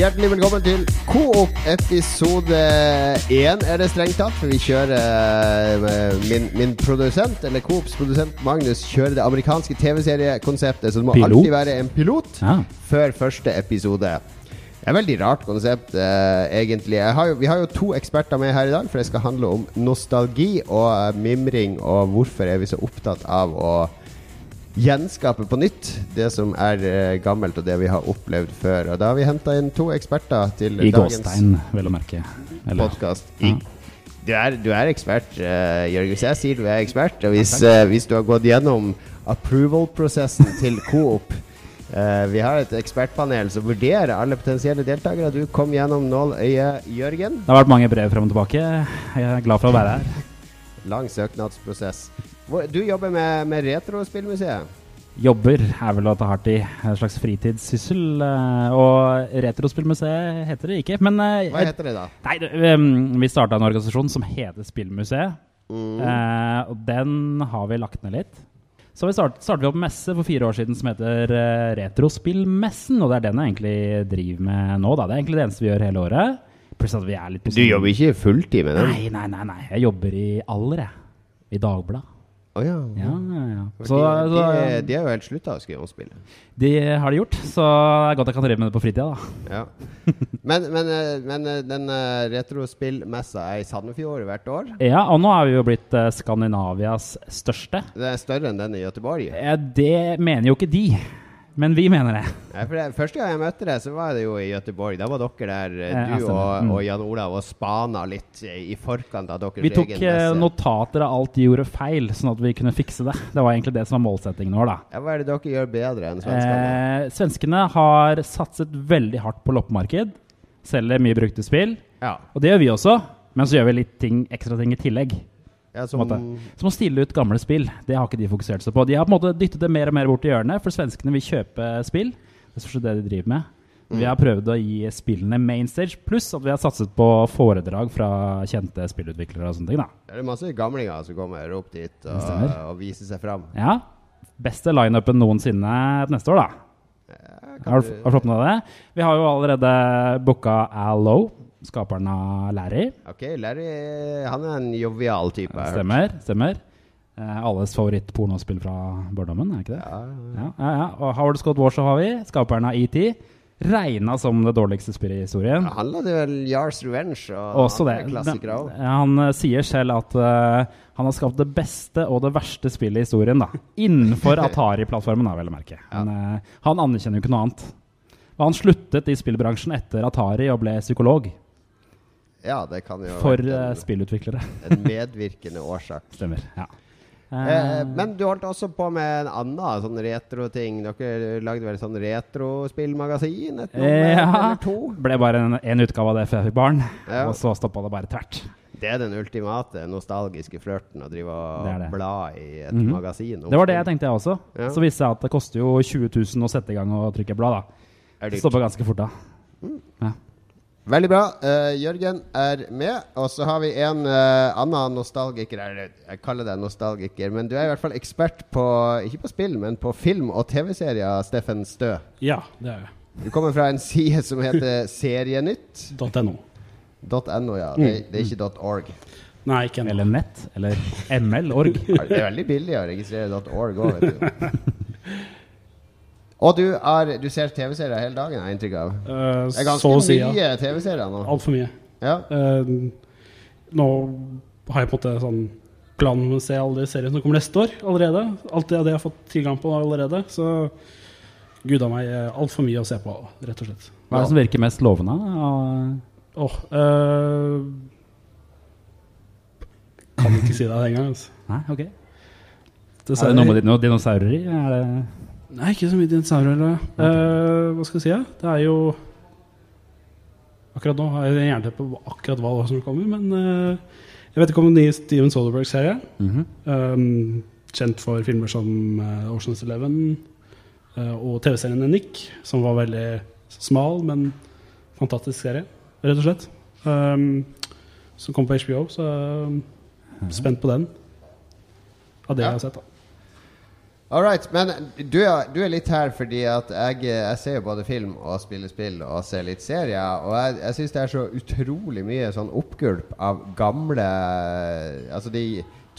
Hjertelig velkommen til Coop episode én, er det strengt tatt. For vi kjører eh, min, min produsent, eller Coops produsent Magnus, kjører det amerikanske TV-seriekonseptet. Så det må Pilot. alltid være en pilot Ja. før første episode. Det er et veldig rart konsept, eh, egentlig. Har jo, vi har jo to eksperter med her i dag, for det skal handle om nostalgi og eh, mimring, og hvorfor er vi så opptatt av å gjenskape på nytt det som er eh, gammelt, og det vi har opplevd før. Og da har vi henta inn to eksperter til I dagens gåstein, vel å merke. Eller- podkast. Ja. Du, du er ekspert, uh, Jørgen. Hvis jeg sier du er ekspert. Og hvis, uh, hvis du har gått gjennom approval-prosessen til Coop uh, Vi har et ekspertpanel som vurderer alle potensielle deltakere. Du kom gjennom nåløyet, Jørgen. Det har vært mange brev frem og tilbake. Jeg er glad for å være her. Lang søknadsprosess. Du jobber med, med Retrospillmuseet. Jobber er vel å ta hardt i. En slags fritidssyssel. eh, Og Retrospillmuseet heter det ikke. Men eh, Hva heter det, da? Nei, um, vi starta en organisasjon som heter Spillmuseet. Mm. Eh, og den har vi lagt ned litt. Så vi start, startet vi opp messe for fire år siden som heter Retrospillmessen. Og det er den jeg egentlig driver med nå. Da. Det er egentlig det eneste vi gjør hele året. Pluss at vi er litt Du jobber ikke fulltid med den? Nei, nei, nei. nei. Jeg jobber i Aller, jeg. I Dagbladet. Å ja. Ja, ja. Så, de, så de, de har jo helt slutta å skrive om spillet. de har de gjort, så det er godt jeg kan drive med det på fritida, da. Ja. Men, men, eh, men eh, den eh, retrospillmessa er i Sandefjord hvert år. Ja, og nå er vi jo blitt Skandinavias største. Det er større enn den i Göteborg. Det mener jo ikke de, men vi mener det. Ja, for det, første gang jeg møtte deg, så var det jo i Gøteborg. Da var dere der, du Ja, du og, Mm. og Jan Olav, og spana litt eh, i forkant av deres egen Vi tok egen eh, notater av alt de gjorde feil, sånn at vi kunne fikse det. Det var egentlig det som var målsettingen vår, da. Ja, hva er det dere gjør bedre enn svenskene? Eh, svenskene har satset veldig hardt på loppemarked. Selger mye brukte spill. ja. Og det gjør vi også, men så gjør vi litt ting, ekstra ting i tillegeg. Ja, som. Som å stille ut gamle spill. Det har ikke de fokusert seg på. De har på en måte dyttet det mer og mer bort i hjørnet, for svenskene vil kjøpe spill. Det er det de driver med. Vi har prøvd å gi spillene mainstage, pluss at vi har satset på foredrag fra kjente spillutviklere og sånne ting. da. det er masse gamlinger som kommer opp dit og, og viser seg fram. Ja. Beste lineupen noensinne neste år, da. Ja, har du fått med deg det? Vi har jo allerede booka Al Lowe, skaperen av Larry. Ok, Larry han er en jovial type. jeg. Stemmer. stemmer. Eh, alles favoritt-pornospill fra barndommen, er ikke det? Ja, ja. Ja, ja, ja. Og Howard Scott Warshaw har vi, skaperen av ET. Regna som det dårligste spillet i historien. Ja, Han lagde vel Yars Revenge og Også det. klassikere òg. Han eh, sier selv at uh, han har skapt det beste og det verste spillet i historien. da Innenfor Atari-plattformen, da, vel å merke. Men uh, han anerkjenner jo ikke noe annet. Og han sluttet i spillbransjen etter Atari og ble psykolog Ja, det kan jo for eh, en, spillutviklere. en medvirkende årsak. Stemmer. ja Eh, Eh, men du holdt også på med en annen sånn retroting. Dere lagde vel sånn retrospillmagasin? Et nummer Ja. eller to? ble bare en, en utgave av det før jeg fikk barn, Ja. og så stoppa det bare tvert. Det er den ultimate nostalgiske flørten å drive og bla i et Mhm. magasin. om Det var det jeg tenkte, jeg også. Ja. Så viste det seg at det koster jo 20 000 å sette i gang og trykke blad. da Det stopper stoppa ganske fort da. Ja. Veldig bra. Uh, Jørgen er med. Og så har vi en uh, annen nostalgiker. Eller jeg kaller deg nostalgiker, men du er i hvert fall ekspert på Ikke på spill, men på film og TV-serier, Steffen Stø. Ja, det er jeg. Du kommer fra en side som heter Serienytt. .no. .no, ja. Det, det er ikke .org. Nei, ikke ennå. Eller nett. Eller ML-org. Det er veldig billig å registrere .org òg, vet du. Og du, er, du ser TV-serier hele dagen, har jeg inntrykk av. Uh, Det er ganske så å si, ja. mye TV-serier nå. Altfor mye. Ja. Uh, nå har jeg på en måte sånn plan om å se alle de seriene som kommer neste år allerede. Alt det, det jeg har fått tilgang på allerede. Så gud a meg, altfor mye å se på, rett og slett. Hva er det som virker mest lovende? Åh Åh, uh, kan ikke si det engang. Altså. Nei, ok. Er Dessverre. det noe med dinosaurer i? Er det Nei, ikke så mye dinosaurer. eller? Eh, hva skal jeg si? Ja? Det er jo Akkurat nå har jeg jernteppe på akkurat hva som kommer, men eh, jeg vet ikke om den nye Steven Soderberg-serie. -hmm. Um, kjent for filmer som uh, Oceans Eleven uh, og TV-serien Nick, som var veldig smal, men fantastisk serie, rett og slett. Um, som kom på HBO, så um, spent på den. Av det Ja. jeg har sett, da. All right, men du er, du er litt her fordi at jeg, jeg ser jo både film og spiller spill og ser litt serier. Og jeg, jeg syns det er så utrolig mye sånn oppgulp av gamle Altså de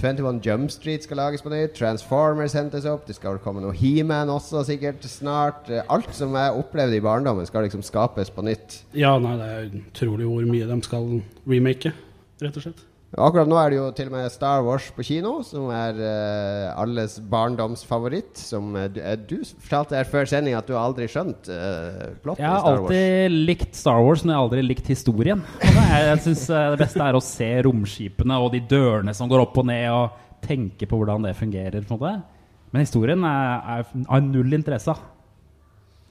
21 Jump Street skal lages på nytt. Transformers hentes opp. Det skal komme noe He-Man også sikkert snart. Alt som jeg opplevde i barndommen, skal liksom skapes på nytt. Ja, nei, det er utrolig hvor mye de skal remake, rett og slett. Akkurat nå er det jo til og med Star Wars på kino, som er uh, alles barndomsfavoritt. Som uh, du, du fortalte her før sending at du aldri skjønt uh, plottet Jeg har alltid likt Star Wars, men jeg har aldri likt historien. Jeg, jeg syns det beste er å se romskipene og de dørene som går opp og ned, og tenke på hvordan det fungerer. Men historien er null interesse.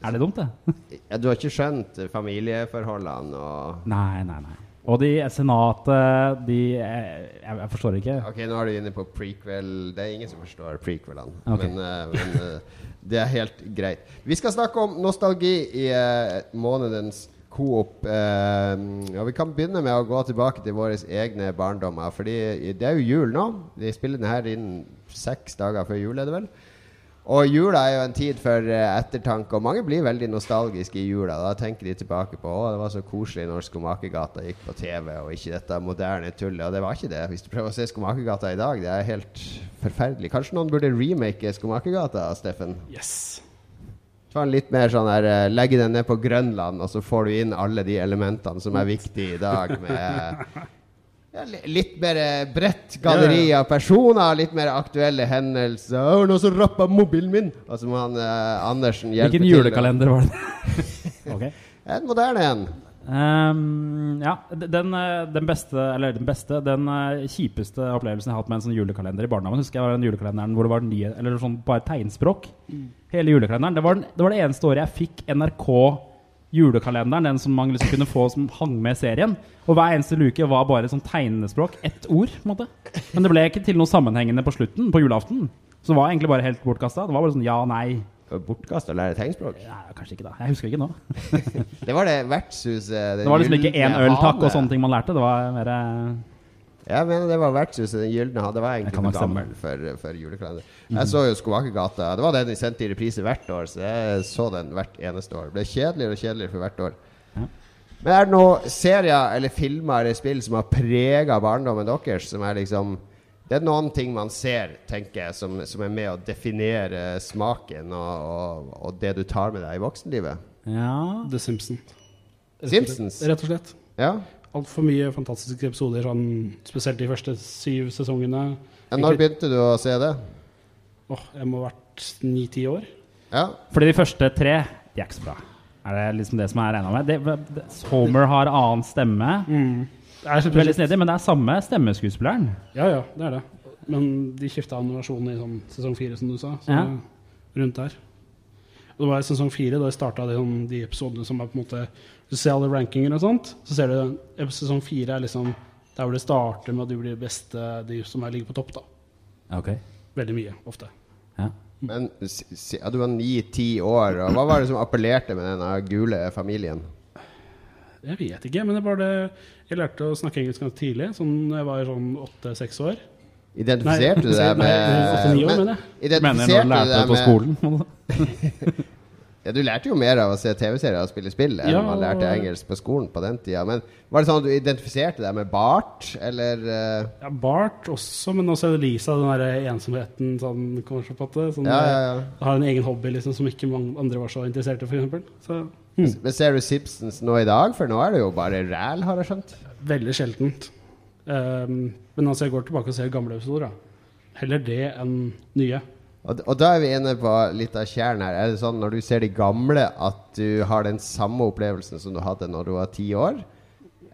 Er det dumt, det? ja, du har ikke skjønt familieforholdene og Nei, nei, nei. Og de senatet de jeg, jeg, forstår ikke. Ok, nå er du inne på prequel. Det er ingen som forstår prequelene. Okay. Men, uh, men uh, det er helt greit. Vi skal snakke om nostalgi i uh, månedens Coop. og vi kan begynne med å gå tilbake til våre egne barndommer. Fordi det er jo jul nå. Vi spiller den her inn seks dager før jul, er det vel? Og jula er jo en tid for uh, ettertanke, og mange blir veldig nostalgiske i jula. Da tenker de tilbake på å, det var så koselig når Skomakergata gikk på TV, og ikke dette moderne tullet. Og det var ikke det. Hvis du prøver å se Skomakergata i dag, det er helt forferdelig. Kanskje noen burde remake Skomakergata, Steffen? Yes. Ta en litt mer sånn her uh, Legge den ned på Grønland, og så får du inn alle de elementene som er viktige i dag, med ja, litt mer eh, bredt galleri av personer, litt mer aktuelle hendelser. 'Å, noen som rappa mobilen min!' Altså må han eh, Andersen hjelpe til. Hvilken julekalender var det? okay. En moderne en. Um, ja, den, eh, den, beste, eller den beste, den uh, kjipeste opplevelsen jeg har hatt med en sånn julekalender i barndommen, husker jeg var den julekalenderen hvor det var nye, eller sånn bare tegnspråk. Mm. Hele julekalenderen. Det var, den, det var det eneste året jeg fikk NRK julekalenderen, den som man liksom kunne få som hang med serien. Og hver eneste luke var bare sånn tegnespråk. Ett ord. på en måte Men det ble ikke til noe sammenhengende på slutten, på julaften. Så det var egentlig bare helt bortkasta. Det var bare sånn ja, nei. Bortkasta å lære tegnspråk? Ja, kanskje ikke, da. Jeg husker ikke nå. det var det vertshuset Det var liksom ikke én øl, takk, og sånne ting man lærte. Det var mer jeg mener det var vertshuset Den gylne hadde. Var egentlig for gammel for, for julekalender. Mm. Jeg så jo Skomakergata. Det var den de sendte i reprise hvert år, så jeg så den hvert eneste år. Det ble kjedeligere og kjedeligere for hvert år. Ja. Men er det noen serier eller filmer eller spill som har prega barndommen deres? Som er liksom Det er noen ting man ser, tenker jeg, som, som er med å definere smaken og, og, og, det du tar med deg i voksenlivet. Ja The Simpsons. Simpsons? Rett og slett. Ja altfor mye fantastiske episoder, sånn, spesielt de første syv sesongene. Ja, når begynte du å se det? Åh, Jeg må ha vært ni-ti år. Ja. Fordi de første tre de er ikke så bra. Er det liksom det som er regna med? Det, det, Homer har annen stemme. Mm. Det er Veldig snedig, men det er samme stemmeskuespilleren. Ja, ja, det er det. Men de skifta animasjon i sånn sesong fire, som du sa. Så ja. rundt der. Og det var i sesong fire da jeg starta de, de episodene som er på en måte du ser alle rankinger og sånt, så ser du sesong fire er liksom der hvor det starter med at du blir det beste, de som er ligger på topp. da. Okay. Veldig mye, ofte. Ja. Men ja, Du var ni-ti år, og hva var det som appellerte med denne gule familien? Jeg vet ikke, men det var det Jeg lærte å snakke engelsk ganske tidlig, sånn jeg var sånn åtte-seks år. Identifiserte du deg med Åtte-ni år, mener jeg. Identifiserte du deg med skolen? Ja, Du lærte jo mer av å se TV-serier og spille spill enn ja, man lærte engelsk på skolen på den tida. Men Var det sånn at du identifiserte deg med Bart, eller? Uh... Ja, Bart også, men også Lisa, den der ensomheten sånn, kanskje på det. Sånn, ja, ja, ja. Har en egen hobby liksom, som ikke mange andre var så interessert i, f.eks. Hmm. Men ser du Simpsons nå i dag? For nå er det jo bare ræl, har jeg skjønt? Veldig sjeldent. Um, men altså, jeg går tilbake og ser gamle episoder. Da. Heller det enn nye. Og, og, da er vi inne på litt av kjernen her. Er det sånn når du ser de gamle, at du har den samme opplevelsen som du hadde når du var ti år?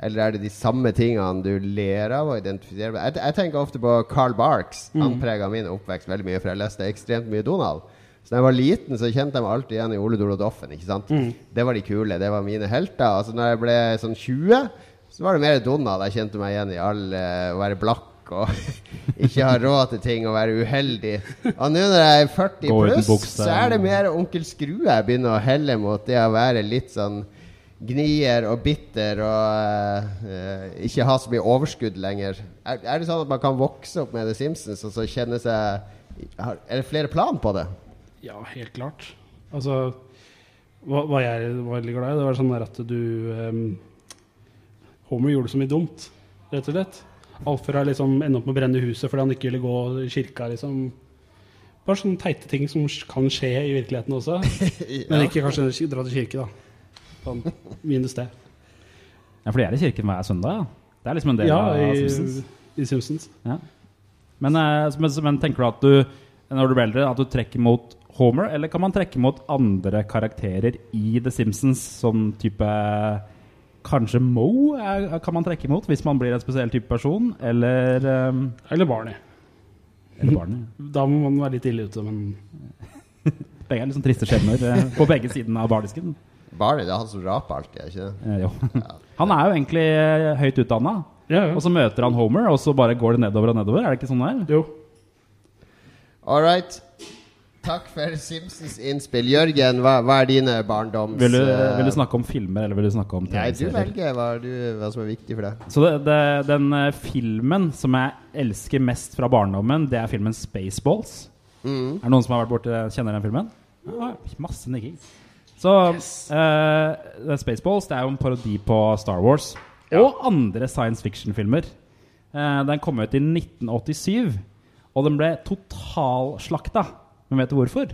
Eller er det de samme tingene du ler av og identifiserer med? Jeg, jeg tenker ofte på Carl Barks. Mm. Han prega min oppvekst veldig mye, for jeg leste ekstremt mye Donald. Så da jeg var liten, så kjente jeg meg alltid igjen i Ole Dolodoffen. Mm. Det var de kule. Det var mine helter. Altså når jeg ble sånn 20, så var det mer Donald. Jeg kjente meg igjen i all uh, å være blakk og ikke ha råd til ting og være uheldig. Og nå når jeg er 40 pluss, så er det mer onkel Skrue jeg begynner å helle mot det å være litt sånn gnier og bitter og uh, ikke ha så mye overskudd lenger. Er, er, det sånn at man kan vokse opp med The Simpsons og så kjenne seg Har, er det flere plan på det? Ja, helt klart. Altså Hva, hva jeg var veldig glad i, det var sånn der at du ehm, Homer gjorde så mye dumt, rett og slett. Alfred har liksom ende opp med å brenne huset fordi han ikke ville gå i kirka, liksom. Bare sånne teite ting som kan skje i virkeligheten også. Men ikke kanskje dra til kirke, da. Sånn minus det. Ja, for de er i kirken hver søndag? Ja. Det er liksom en del Ja, av i, Simpsons. i Simpsons. Ja. Men, eh, men, men tenker du at du, når du blir eldre, at du trekker mot Homer, eller kan man trekke mot andre karakterer i The Simpsons, som type Kanskje Mo er, kan man trekke imot hvis man blir en spesiell type person, eller um, Eller Barney. Eller Barney. Da må man være litt ille ute, men Begge er sånn triste skjebner eh, på begge sidene av bardisken. Barney, det er han som raper alltid, er ikke det? Eh, jo. Han er jo egentlig eh, høyt utdanna, ja, ja. og så møter han Homer, og så bare går det nedover og nedover. Er det ikke sånn det er? Jo. All right. Takk for Simpsons innspill. Jørgen, hva, hva er dine barndoms... Vil du, eh, vil du snakke om filmer, eller vil du snakke om Nei, du TV-serier? velger hva, du, hva som er viktig for deg. Så det, det, den eh, filmen som jeg elsker mest fra barndommen, det er filmen Spaceballs. Mm. Er det noen som har vært borti kjenner den filmen? Ja, masse nikking. Så yes. er Spaceballs det er jo en parodi på Star Wars og andre science fiction-filmer. Uh, den kom ut i 1987, og den ble totalslakta. Men vet du hvorfor?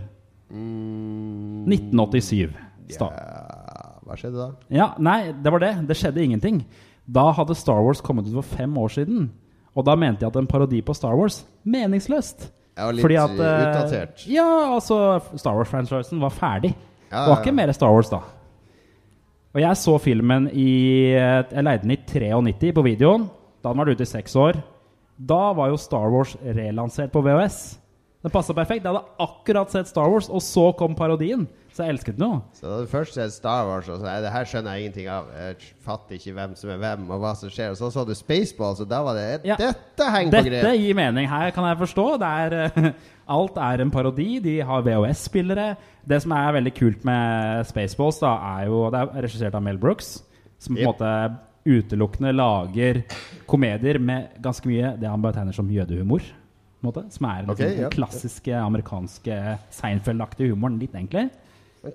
Mm. 1987. Sta Ja, hva skjedde da? ja, nei, det var det. Det skjedde ingenting. Da hadde Star Wars kommet ut for fem år siden. Og da mente jeg at en parodi på Star Wars meningsløst. Ja, litt Fordi at eh, utdatert. Ja, altså Star Wars-franchisen var ferdig. Ja, Det var ikke mer Star Wars da. Og jeg så filmen i Jeg leide den i 93 på videoen. Da den var ute i seks år. Da var jo Star Wars relansert på VHS. Den passa perfekt. Jeg hadde akkurat sett Star Wars, og så kom parodien. Så jeg elsket den jo. Så da du først sett Star Wars, og så er det her skjønner jeg ingenting av. Jeg fatter ikke hvem som er hvem, og hva som skjer. Og så så du Spaceballs, og da var det Ja. Dette henger på Dette gir mening. Her kan jeg forstå. Det er, eh, alt er en parodi. De har VHS-spillere. Det som er veldig kult med Spaceballs, da, er jo Det er regissert av Mel Brooks, som på en Yep. måte utelukkende lager komedier med ganske mye det han betegner som jødehumor. Måte, Som er liksom okay, ja. den klassiske amerikanske Seinfeld-aktige humoren. Litt egentlig.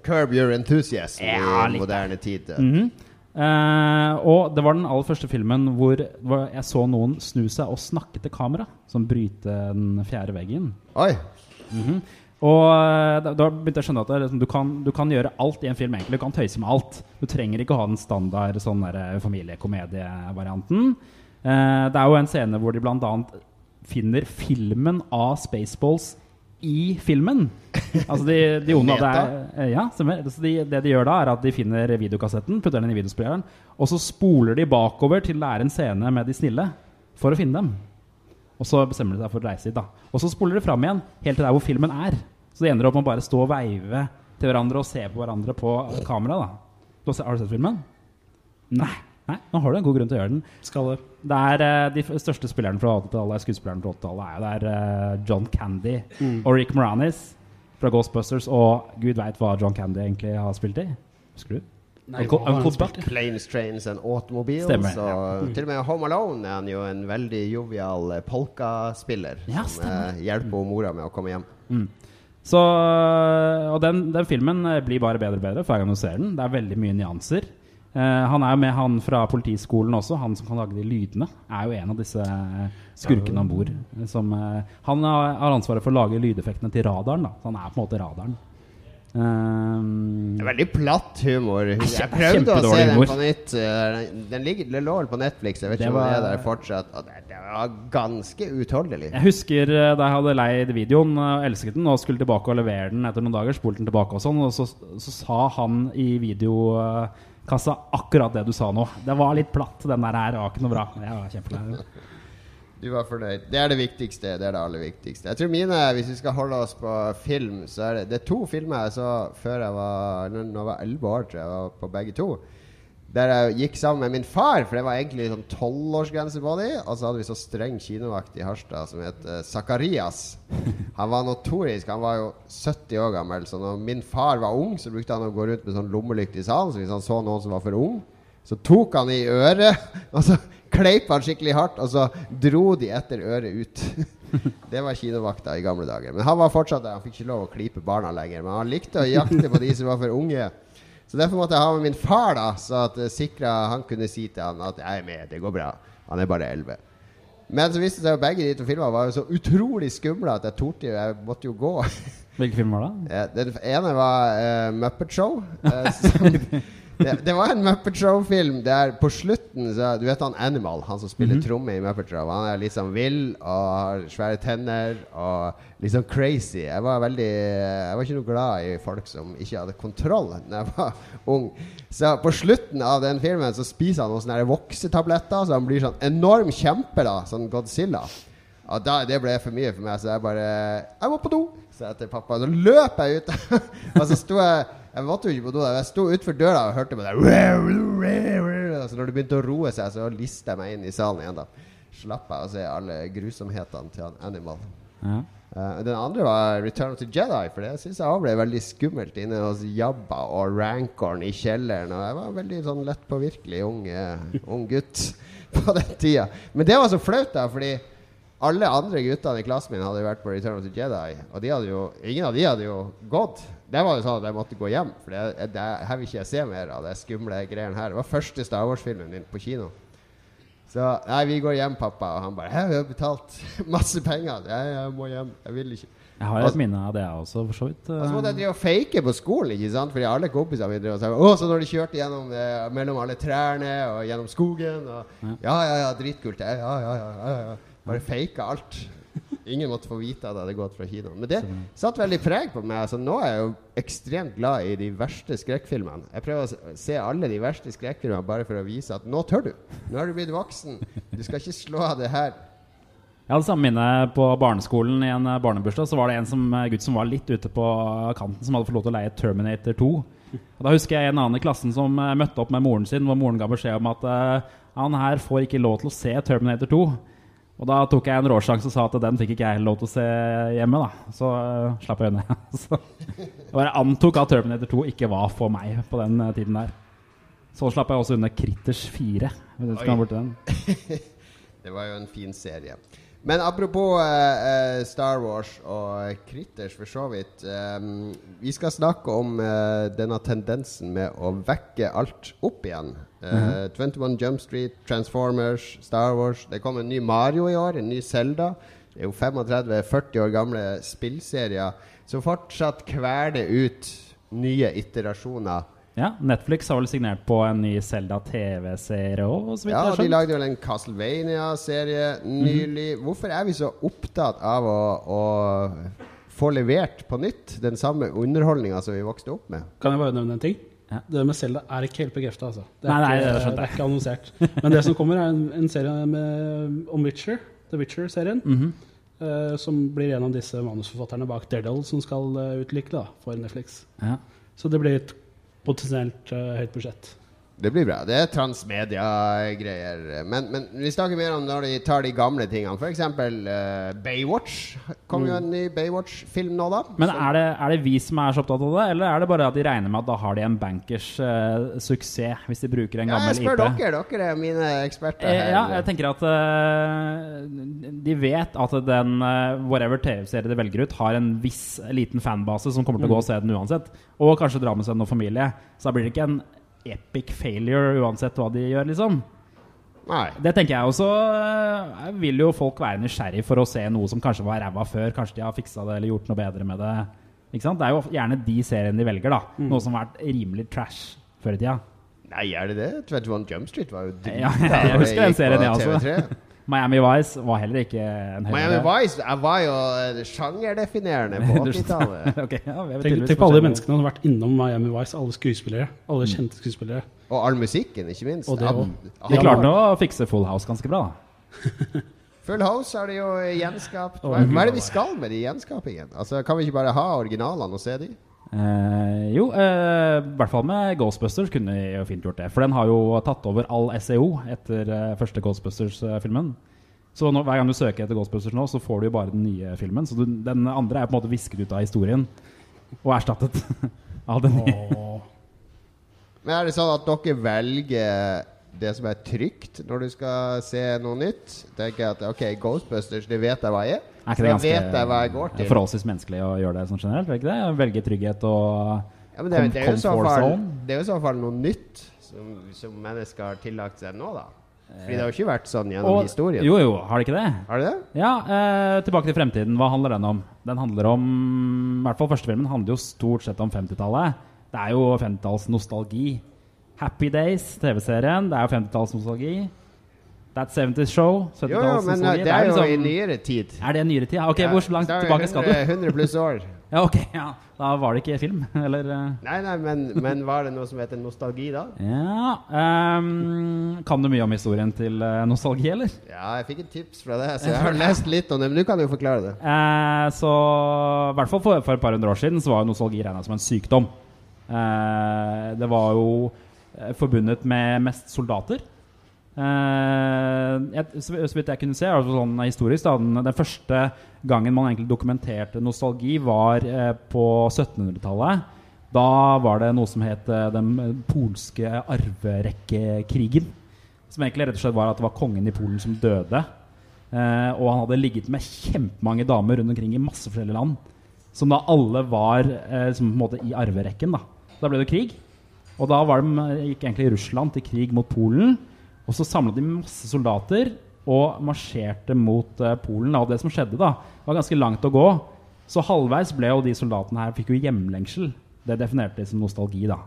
Curb your enthusiasm Ja, i moderne tid. Mm -hmm. uh, og det var den aller første filmen hvor, hvor jeg så noen snu seg og snakke til kamera. Som bryte den fjerde veggen. Oi! Mhm. Og eh, da, da begynte jeg å skjønne at det, liksom, du, kan, du kan gjøre alt i en film. egentlig Du kan tøyse med alt. Du trenger ikke å ha den standard sånn eh, familiekomedievarianten. Uh, det er jo en scene hvor de bl.a. finner filmen av Spaceballs i filmen. Altså de, de onde det eh, Ja. De, det de gjør da, er at de finner videokassetten, putter den i videospilleren, og så spoler de bakover til det er en scene med de snille, for å finne dem. Og så bestemmer de seg for å reise dit. da Og så spoler de fram igjen, helt til der hvor filmen er. Så de ender opp med å bare stå og veive til hverandre og se på hverandre på kamera. da Har du sett filmen? Nei. Nei, Nå har du en god grunn til å gjøre den. Skal det. Det er eh, De f- største spillerne fra 80-tallet Skuespillerne fra 80-tallet er det er eh, John Candy og Rick Moranis fra Ghostbusters. Og gud veit hva John Candy egentlig har spilt i. Husker du? Nei, Uncle, han Uncle Buck. Planes, Trains and Automobiles. Stemmer, Og til og med Home Alone er han jo en veldig jovial eh, polkaspiller. Ja, som eh, hjelper mora med å komme hjem. Så, og den, den filmen blir bare bedre og bedre for hver gang du ser den. Det er veldig mye nyanser. Eh, han er jo med han fra politiskolen også, han som kan lage de lydene. Er jo en av disse eh, skurkene om bord. eh, Han har ansvaret for å lage lydeffektene til radaren. da Så Han er på en måte radaren. Det er veldig platt humor. Jeg prøvde å se den på nytt. Den, ligger, den lå på Netflix, jeg vet ikke om den er der fortsatt. Det, det var ganske utholdelig. jeg husker da jeg hadde leid videoen elsket den, og skulle tilbake og levere den etter noen dager, spolte den tilbake og sånn, og så, så sa han i videokassa akkurat det du sa nå. Det var litt platt, den der her. Det var ikke noe bra. Jeg var kjempelei. Du var fornøyd. Det er det viktigste. Det er det aller viktigste. Jeg tror mine, Hvis vi skal holde oss på film, så er det Det er to filmer jeg så før jeg var Når jeg var elleve år, tror jeg var på begge to. Der jeg gikk sammen med min far, for det var egentlig sånn tolvårsgrense på dem. Og så hadde vi så streng kinovakt i Harstad som het Zakarias. Han var notorisk. Han var jo 70 år gammel. Så når min far var ung, så brukte han å gå rundt med sånn lommelykt i salen. Så hvis han så noen som var for ung, så tok han i øret, og så kleip han skikkelig hardt, og så dro de etter øret ut. Det var kinovakta i gamle dager. Men han var fortsatt der. Han fikk ikke lov å klype barna lenger. Men han likte å jakte på de som var for unge. Så derfor måtte jeg ha med min far, da så at det sikra han kunne si til han at 'jeg er med, det går bra'. Han er bare elleve. Men så viste det seg at begge de to filmene var jo så utrolig skumle at jeg torde jo Jeg måtte jo gå. Hvilke filmer da? Eh, Den ene var uh, Muppet Show. Uh, som, det, det var en Muppet Show-film der på slutten så, Du vet han Animal, han som spiller tromme i Muppet Show? Han er sånn vill og har svære tenner og sånn crazy. Jeg var veldig Jeg var ikke noe glad i folk som ikke hadde kontroll da jeg var ung. Så på slutten av den filmen så spiser han noen sånne voksetabletter, så han blir sånn enorm kjempe, da, sånn Godzilla. Og da, det ble for mye for meg, så jeg bare Jeg må på do! Så jeg til pappa. Så løp jeg ut. og så sto jeg Jeg måtte jo ikke på do. Jeg sto utenfor døra og hørte på det. Så når det begynte å roe seg, så lista jeg meg inn i salen igjen. da Slapp jeg å se alle grusomhetene til han Animal. Ja. Uh, den andre var Return of the Jedi, for det syns jeg ble veldig skummelt inne hos Jabba og Rancorn i kjelleren. Og jeg var veldig sånn lettpåvirkelig ung, uh, ung gutt på den tida. Men det var så flaut, da, fordi alle andre guttene i klassen min hadde vært på Return of the Jedi, og de hadde jo, ingen av de hadde jo gått. Det var jo sånn at jeg måtte gå hjem, for det, det, her vil ikke jeg se mer av det skumle greiene her. Det var første Star Wars-filmen min på kino. Så nei, vi går hjem, pappa. Og han bare 'Jeg har betalt masse penger. Jeg, jeg må hjem. Jeg vil ikke'. Jeg har et minne av det jeg også, for så vidt. Og så måtte jeg drive og fake på skolen, ikke sant? Fordi alle kompisene mine drev og sa Å, så når de kjørte gjennom det, mellom alle trærne og gjennom skogen og Ja, ja, ja, dritkult. Ja, ja, ja, ja, ja. Bare faka alt. Ingen måtte få vite at jeg hadde gått fra kinoen. Men det satt veldig preg på meg. Altså, nå er jeg jo ekstremt glad i de verste skrekkfilmene. Jeg prøver å se alle de verste skrekkfilmene bare for å vise at nå tør du. Nå har du blitt voksen. Du skal ikke slå av det her. Jeg hadde samme minne på barneskolen i en eh, barnebursdag. Så var det en som, eh, gutt som var litt ute på kanten, som hadde fått lov til å leie Terminator 2. Og Da husker jeg en annen i klassen som eh, møtte opp med moren sin, hvor moren ga beskjed om at uh, han her får ikke lov til å se Terminator 2. Og da tok jeg en råsjanse og sa at den fikk ikke jeg lov til å se hjemme. da Så uh, slapp jeg unna. Så jeg antok at Terminator 2 ikke var for meg på den uh, tiden der. Så slapp jeg også unna Critters 4. Hvis du skal Oi. den. Det var jo en fin serie. Men apropos uh, Star Wars og Critters, for så vidt. Um, vi skal snakke om uh, denne tendensen med å vekke alt opp igjen. Eh, 21 Jump Street, Transformers, Star Wars. Det kom en ny Mario i år, en ny Zelda. Det er jo 35-40 år gamle spillserier som fortsatt kveler ut nye iterasjoner. Ja, Netflix har vel signert på en ny Zelda TV-serie òg, Ja, og de lagde vel en Castlevania-serie nylig. Hvorfor er vi så opptatt av å, å få levert på nytt den samme underholdninga som vi vokste opp med? Kan jeg bare nevne en ting? Ja. Det med Zelda er ikke helt bekrefta. Altså. Det, er Nei, nei, ikke- det skjønte det er ikke annonsert. Men det som kommer, er en, en serie med, om Witcher. The Witcher-serien. Mm -hmm. uh, som blir en av disse manusforfatterne bak Daredevil som skal uh, utvikle da, for Netflix. Ja. Så det blir et potensielt eh, høyt budsjett. Det blir bra. Det er transmedia-greier. Men, men vi snakker mer om når de tar de gamle tingene. F.eks. Uh, Baywatch. Kom jo en ny Baywatch-film nå, da. Men er det, er det vi som er så opptatt av det, eller er det bare at de regner med at da har de en bankers uh, suksess, hvis de bruker en Ja, gammel jeg spør IP? dere. Dere er mine eksperter Eh, her. Ja, jeg tenker at uh, de vet at den uh, whatever TV-serie de velger ut, har en viss liten fanbase som kommer til å gå og se den uansett. Og kanskje dra med seg noen familie. Så da blir det ikke en epic failure uansett hva de gjør, liksom. Nei. Det tenker jeg også. eh, vil jo folk være nysgjerrig for å se noe som kanskje var ræva før. Kanskje de har fiksa det eller gjort noe bedre med det. Ikke sant? Det er jo gjerne de seriene de velger, da. Noe som har vært rimelig trash før i tida. Nei, er det det? 21 Jump Street var jo Ja, jeg, jeg husker den serien, jeg også. TV3. Miami Vice var heller ikke en høyre Miami Vice jeg var jo eh, sjangerdefinerende på 80-tallet. okay, ja, Tenk, tenk på alle menneskene som har vært innom Miami Vice. Alle skuespillere. Alle kjente skuespillere. Og all musikken, ikke minst. Og det Ab- De klarte klarte å fikse Full House ganske bra. da. Full House har de jo gjenskapt. Hva, hva er det vi skal med de gjenskapingene? Altså, kan vi ikke bare ha originalene og se de? Eh, jo, eh, i hvert fall med Ghostbusters kunne de jo fint gjort det. For den har jo tatt over all SEO etter eh, første Ghostbusters-filmen. Så nå, hver gang du søker etter Ghostbusters nå, så får du jo bare den nye filmen. Så du, den andre er på en måte visket ut av historien og erstattet av den nye. Men er det sånn at dere velger det som er trygt når du skal se noe nytt. Tenker jeg at ok, Ghostbusters, det vet jeg hva jeg er. Er ikke det ganske vet jeg hva jeg går til. forholdsvis menneskelig å gjøre det sånn generelt? Er ikke det? Velge trygghet og Ja, men det, det, er fall, det er jo i så fall noe nytt som, som mennesker har tillagt seg nå, da. Fordi det har jo ikke vært sånn gjennom og, historien. Jo, jo, har det ikke det? Har det det? Ja, eh, Tilbake til fremtiden. Hva handler den om? Den handler om I hvert fall første filmen handler jo stort sett om 50-tallet. Det er jo 50-tallsnostalgi. Happy Days, TV-serien, det er jo 50-tallsnostalgi. That 70's Show, Jo, jo, men det er jo i liksom- nyere tid. Er det nyere tid? Ja, Ok, Hvor langt tilbake skal du? 100, 100 pluss år. Ja, ok, ja. Da var det ikke film, eller eh, Nei, nei, men, men var det noe som heter nostalgi da? Ja um, Kan du mye om historien til eh, nostalgi, eller? Ja, jeg fikk et tips fra det, så jeg har lest litt om det. Men du kan jo forklare det. Eh, så i hvert fall for, for et par hundre år siden så var jo nostalgi regna som en sykdom. Eh, det var jo forbundet med mest soldater. Uh, jeg, så, vidt jeg kunne se, altså sånn historisk da, den, den første gangen man egentlig dokumenterte nostalgi, var uh, på 1700-tallet. Da var det noe som het uh, den polske arverekkekrigen. Som egentlig rett og slett var at det var kongen i Polen som døde. Eh, og han hadde ligget med kjempemange damer rundt omkring i masse forskjellige land. Som da alle var eh, som i arverekken. Da Da ble det krig. Og da var de, gikk egentlig Russland til krig mot Polen. Og så samlet de masse soldater og marsjerte mot uh, Polen. Og det som skjedde, da, var ganske langt å gå. Så halvveis ble jo de soldatene her fikk jo hjemlengsel. Det definerte de som nostalgi, da.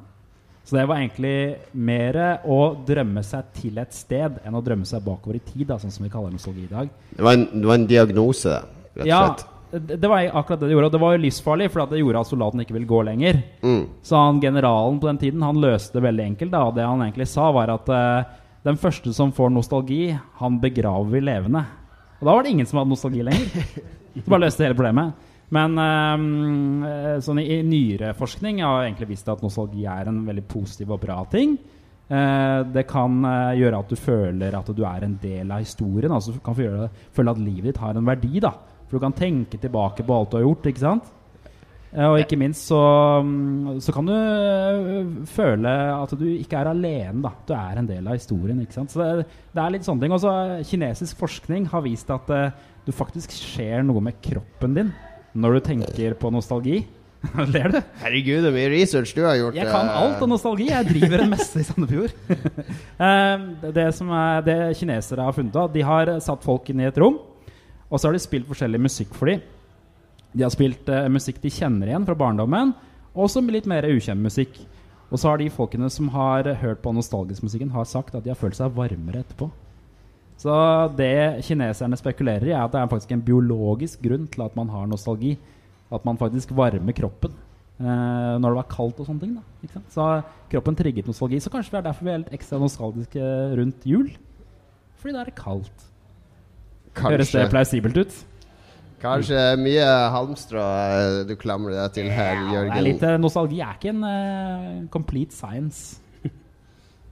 Så det var egentlig mer å drømme seg til et sted enn å drømme seg bakover i tid, da, sånn som vi kaller nostalgi i dag. Det var en, det var en diagnose, rett og Ja, slett. det det var akkurat det det gjorde. Og det var jo livsfarlig, for det gjorde at soldaten ikke ville gå lenger. Mm. Så han generalen på den tiden Han løste det veldig enkelt. da Og det han egentlig sa, var at uh, den første som får nostalgi, han begraver vi levende. Og da var det ingen som hadde nostalgi lenger. Så bare løste hele problemet. Men eh, sånn i, i nyere forskning har jeg egentlig visst at nostalgi er en veldig positiv og bra ting. Uh, det kan uh, gjøre at du føler at du er en del av historien. Altså du kan få føle at livet ditt har en verdi. da For du kan tenke tilbake på alt du har gjort. ikke sant? Eh, Og ikke minst så, mm, så kan du øh, føle at du ikke er alene. da Du er en del av historien. ikke sant? Så det, det er litt sånne ting. Også kinesisk forskning har vist at uh, du faktisk skjer noe med kroppen din når du tenker på nostalgi. Ler du? Herregud, det mye research du har gjort. Jeg kan eh. alt om nostalgi. Jeg driver en messe i Sandefjord. Eh, det som er det kinesere har funnet av, de har satt folk inn i et rom, og så har de spilt forskjellig musikk for dem. De har spilt uh, musikk de kjenner igjen fra barndommen, og også litt mer ukjent musikk. Og så har de folkene som har hørt på nostalgisk musikken, har sagt at de har følt seg varmere etterpå. Så det kineserne spekulerer i, er at det er faktisk en biologisk grunn til at man har nostalgi. At man faktisk varmer kroppen eh, når det var kaldt og sånne ting. Da? Så kroppen trigget nostalgi. Så kanskje det er derfor vi er litt ekstra nostalgiske rundt jul. Fordi da er det kaldt. Høres det Kanskje, plausibelt ut? kanskje mye halmstrå eh, du klamrer deg til her, Ja, det Jørgen. er litt, eh, nostalgi er ikke en uh, complete science.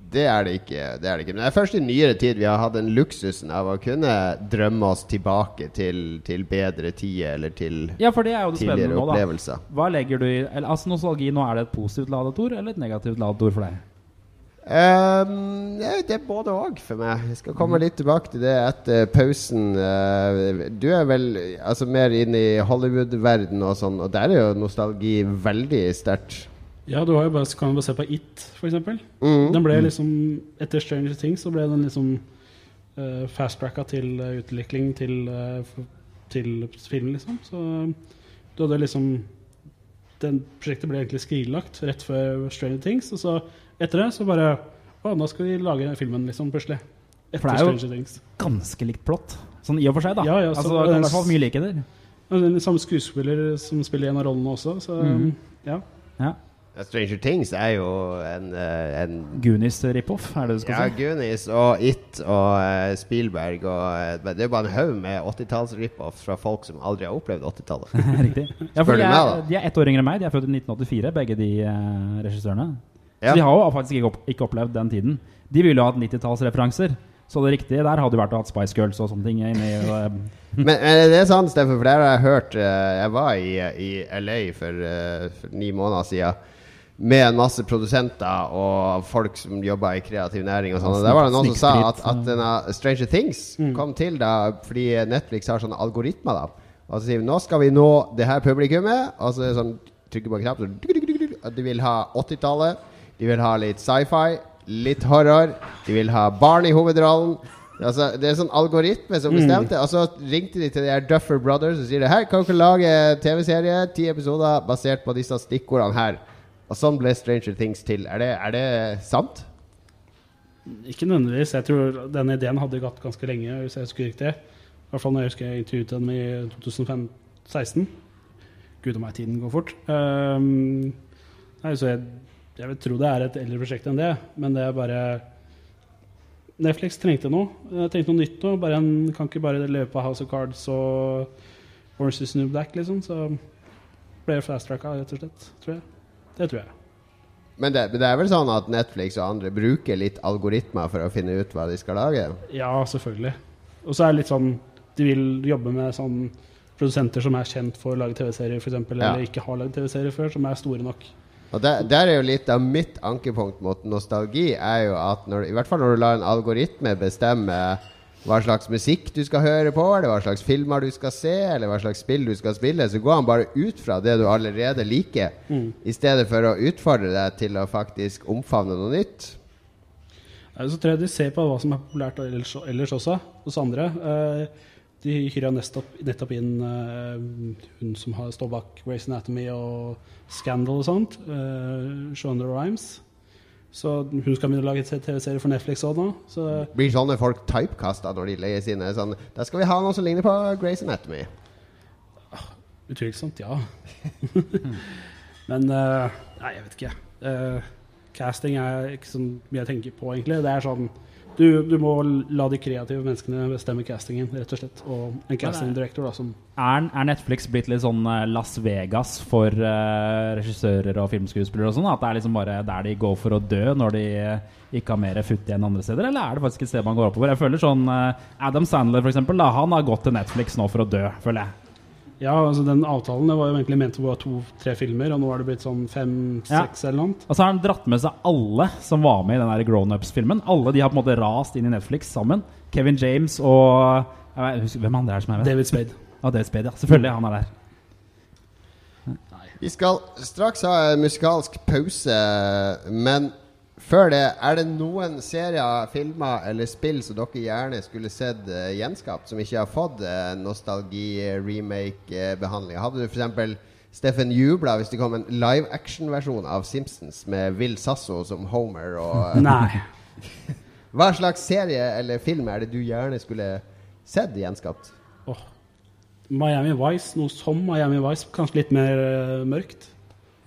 Det er det ikke. det er det ikke Men det er først i nyere tid vi har hatt den luksusen av å kunne drømme oss tilbake til, til bedre tider eller til Ja, for det er jo det tidligere nå, da. opplevelser. Hva legger du i eller, Altså Nostalgi, nå er det et positivt ladet ord eller et negativt ladet ord for deg? Ja, det er både òg for meg. Jeg skal komme litt tilbake til det etter pausen. Eh, du er vel altså, mer inn i Hollywood-verden og sånn, og der er jo nostalgi veldig sterkt. Ja, du bare, kan jo bare se på It, eksempel. Mm. Den ble liksom, Etter Stranger Things så ble den liksom uh, fast-tracka til uh, utvikling til, uh, til film, liksom. Så du hadde liksom Den prosjektet ble egentlig skrinlagt rett før Stranger Things, og så etter det så bare Å, nå skal vi lage filmen, liksom, plutselig. Etter For det er jo- Stranger Things. Ganske likt plott. Sånn i og for seg, da. Ja, ja, så- altså, det er i hvert fall mye likheter. Og den samme skuespiller som spiller en av rollene også, så Mhm. ja. Ja. Stranger Things er jo en, eh, en Goonies rip-off, er det du skal Ja, si? Goonies og It og eh, Spielberg og eh, men Det er jo bare en haug med 80-talls-rip-off fra folk som aldri har opplevd 80-tallet. Riktig. Ja, Spør for du de meg, er, da? de er ett år yngre enn meg. De er født i 1984, begge de eh, regissørene. Ja. Så de har jo faktisk ikke, opp, ikke opplevd den tiden. De ville jo ha hatt 90-tallsreferanser. Så det riktige der hadde jo vært å ha Spice Girls og sånne ting inni eh, Men det er sant, Steffen, for det har jeg hørt eh, Jeg var i, i LA for, eh, for ni måneder siden. med en masse produsenter og folk som jobber i kreativ næring og sånn. Der var det noen som sa at, at denne Stranger Things kom til da fordi Netflix har sånne algoritmer. da Og så sier vi nå skal vi nå det her publikummet. Og så er det sånn trykker på en knapp, så du vil ha 80-tallet. De vil ha litt sci-fi, litt horror. De vil ha barn i hovedrollen. Altså, det er sånn algoritme som bestemte. Og så ringte de til de her Duffer Brothers og sier det, her kan dere lage TV-serie, ti episoder basert på disse stikkordene her. Og sånn ble Stranger Things til. Er det, er det sant? Ikke nødvendigvis. Jeg tror denne ideen hadde gått ganske lenge. hvis jeg husker riktig. I hvert fall når jeg husker jeg intervjuet dem i 2016. Gud og meg, tiden går fort. Um, nei, så jeg, jeg vil tro det er et eldre prosjekt enn det, men det er bare Netflix trengte noe. Jeg trengte noe nytt nå. Bare en, kan ikke bare leve på House of Cards og Orange is New Black, liksom. Så ble det fast-tracka, rett og slett. Tror jeg. Det tror jeg. Men det, det er vel sånn at Netflix og andre bruker litt algoritmer for å finne ut hva de skal lage? Ja, selvfølgelig. Og så er det litt sånn De vil jobbe med sånn produsenter som er kjent for å lage TV-serier, f.eks., Ja. eller ikke har lagd TV-serier før, som er store nok. Og der, der er jo litt av mitt ankepunkt mot nostalgi, er jo at når, i hvert fall når du lar en algoritme bestemme hva slags musikk du skal høre på, eller hva slags filmer du skal se, eller hva slags spill du skal spille, så går han bare ut fra det du allerede liker, i stedet for å utfordre deg til å faktisk omfavne noe nytt. Eh, Så tror jeg de ser på hva som er populært ellers, ellers også, hos andre. Eh, De hyra nettopp, nettopp inn uh, hun som har står bak Grace Anatomy og Scandal og sånt, uh, Shonda Rhimes. Så hun skal begynne å lage TV-serie for Netflix òg nå. Så Blir sånne folk typecasta når de leier sine? Sånn, da skal vi ha noe som ligner på Grace Anatomy. utvilsomt, ja. Men uh, Nei, jeg vet ikke. Casting er ikke så mye jeg tenker på, egentlig. Det er sånn du, du må la de kreative menneskene bestemme castingen, rett og slett. Og en casting director da, som Er, er Netflix blitt litt sånn eh, Las Vegas for uh, regissører og filmskuespillere og sånn? At det er liksom bare der de går for å dø når de eh, ikke har mer futt igjen andre steder? Eller er det faktisk et sted man går oppover? Jeg føler sånn uh, Adam Sandler, for eksempel, da, han har gått til Netflix nå for å dø, føler jeg. Ja, altså den avtalen det var jo egentlig ment å være to-tre filmer, og nå har det blitt sånn fem-seks eller noe. Og så har han dratt med seg alle som var med i den der Grown Ups-filmen. Alle de har på en måte rast inn i Netflix sammen. Kevin James og jeg vet, husker, Hvem andre er det som er med? David Spade. Ja, David Spade, ja. Selvfølgelig. Han er der. Vi skal straks ha en musikalsk pause, men før det, er det noen serier, filmer eller spill som dere gjerne skulle sett uh, gjenskapt, som ikke har fått uh, nostalgi-remake-behandling? Hadde du f.eks. Steffen jubla hvis det kom en live action-versjon av Simpsons med Will Sasso som Homer? Og, eh, Nei. hva slags serie eller film er det du gjerne skulle sett gjenskapt? Oh. Miami Vice, noe som Miami Vice, kanskje litt mer eh, mørkt.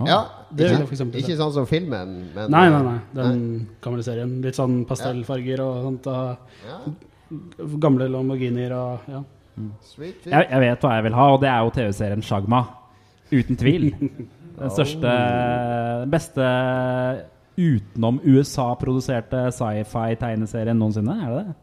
Ah. Ja, det vil ikke, jeg for eksempel ikke se. sånn som filmen, men Nei, nei, nei. Den gamle serien. Litt sånn pastellfarger og sånt. Og Ja, gamle Lamborghinier og ja. sweet, sweet. Jeg, jeg vet hva jeg vil ha, og det er jo TV-serien Shagma. Uten tvil. Den største Den beste utenom USA-produserte sci-fi-tegneserien noensinne. Er det det?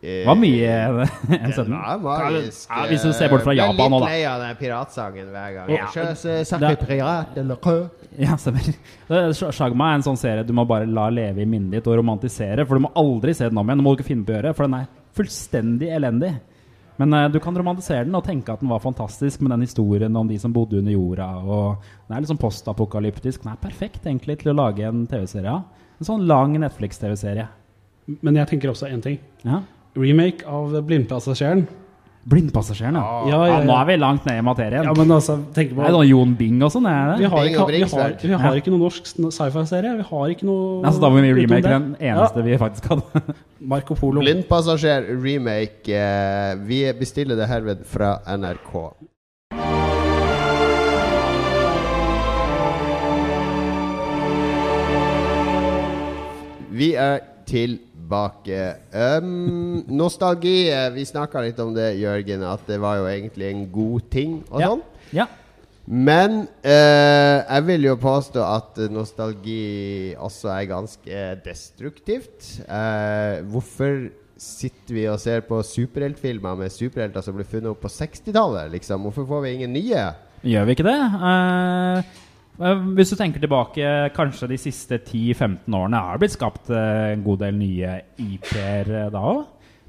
Det var mye en magisk. Ja, hvis du ser bort fra Japan nå da Japan nå, litt da. lei av den piratsangen hver gang. Ja. Je Det- pirat eller rød. Ja, stemmer. Shagma er en sånn serie du må bare la leve i minnet ditt og romantisere. For du må aldri se den om igjen. Du må ikke finne på å gjøre, for den er fullstendig elendig. Men uh, du kan romantisere den og tenke at den var fantastisk med den historien om de som bodde under jorda. Og Den er sånn postapokalyptisk. Den er perfekt egentlig til å lage en TV-serie av. En sånn lang Netflix-TV-serie. Men jeg tenker også én ting. Ja. Remake av Blindpassasjeren. Blindpassasjeren, ja. Ah. Ja, ja. ja, Nå er vi langt ned i materien. ja, men altså, tenk på er det sånn Jon Bing og sånn? Er vi har, ikke, vi har, vi har ikke noe norsk sci-fi-serie. Vi har ikke noe Altså, da må vi remake den eneste vi faktisk hadde. Marco Polo. Blindpassasjer remake. eh, vi bestiller det herved fra NRK. Vi er tilbake. Um, nostalgi. eh, Vi snakka litt om det, Jørgen, at det var jo egentlig en god ting og Ja. sånn. Ja. Men eh, jeg vil jo påstå at nostalgi også er ganske destruktivt. Eh, hvorfor sitter vi og ser på superheltfilmer med superhelter som ble funnet opp på 60-tallet? Liksom? Hvorfor får vi ingen nye? Gjør vi ikke det? Eh, Hvis du tenker tilbake kanskje de siste 10-15 årene, har det blitt skapt eh, en god del nye IP-er eh, da òg?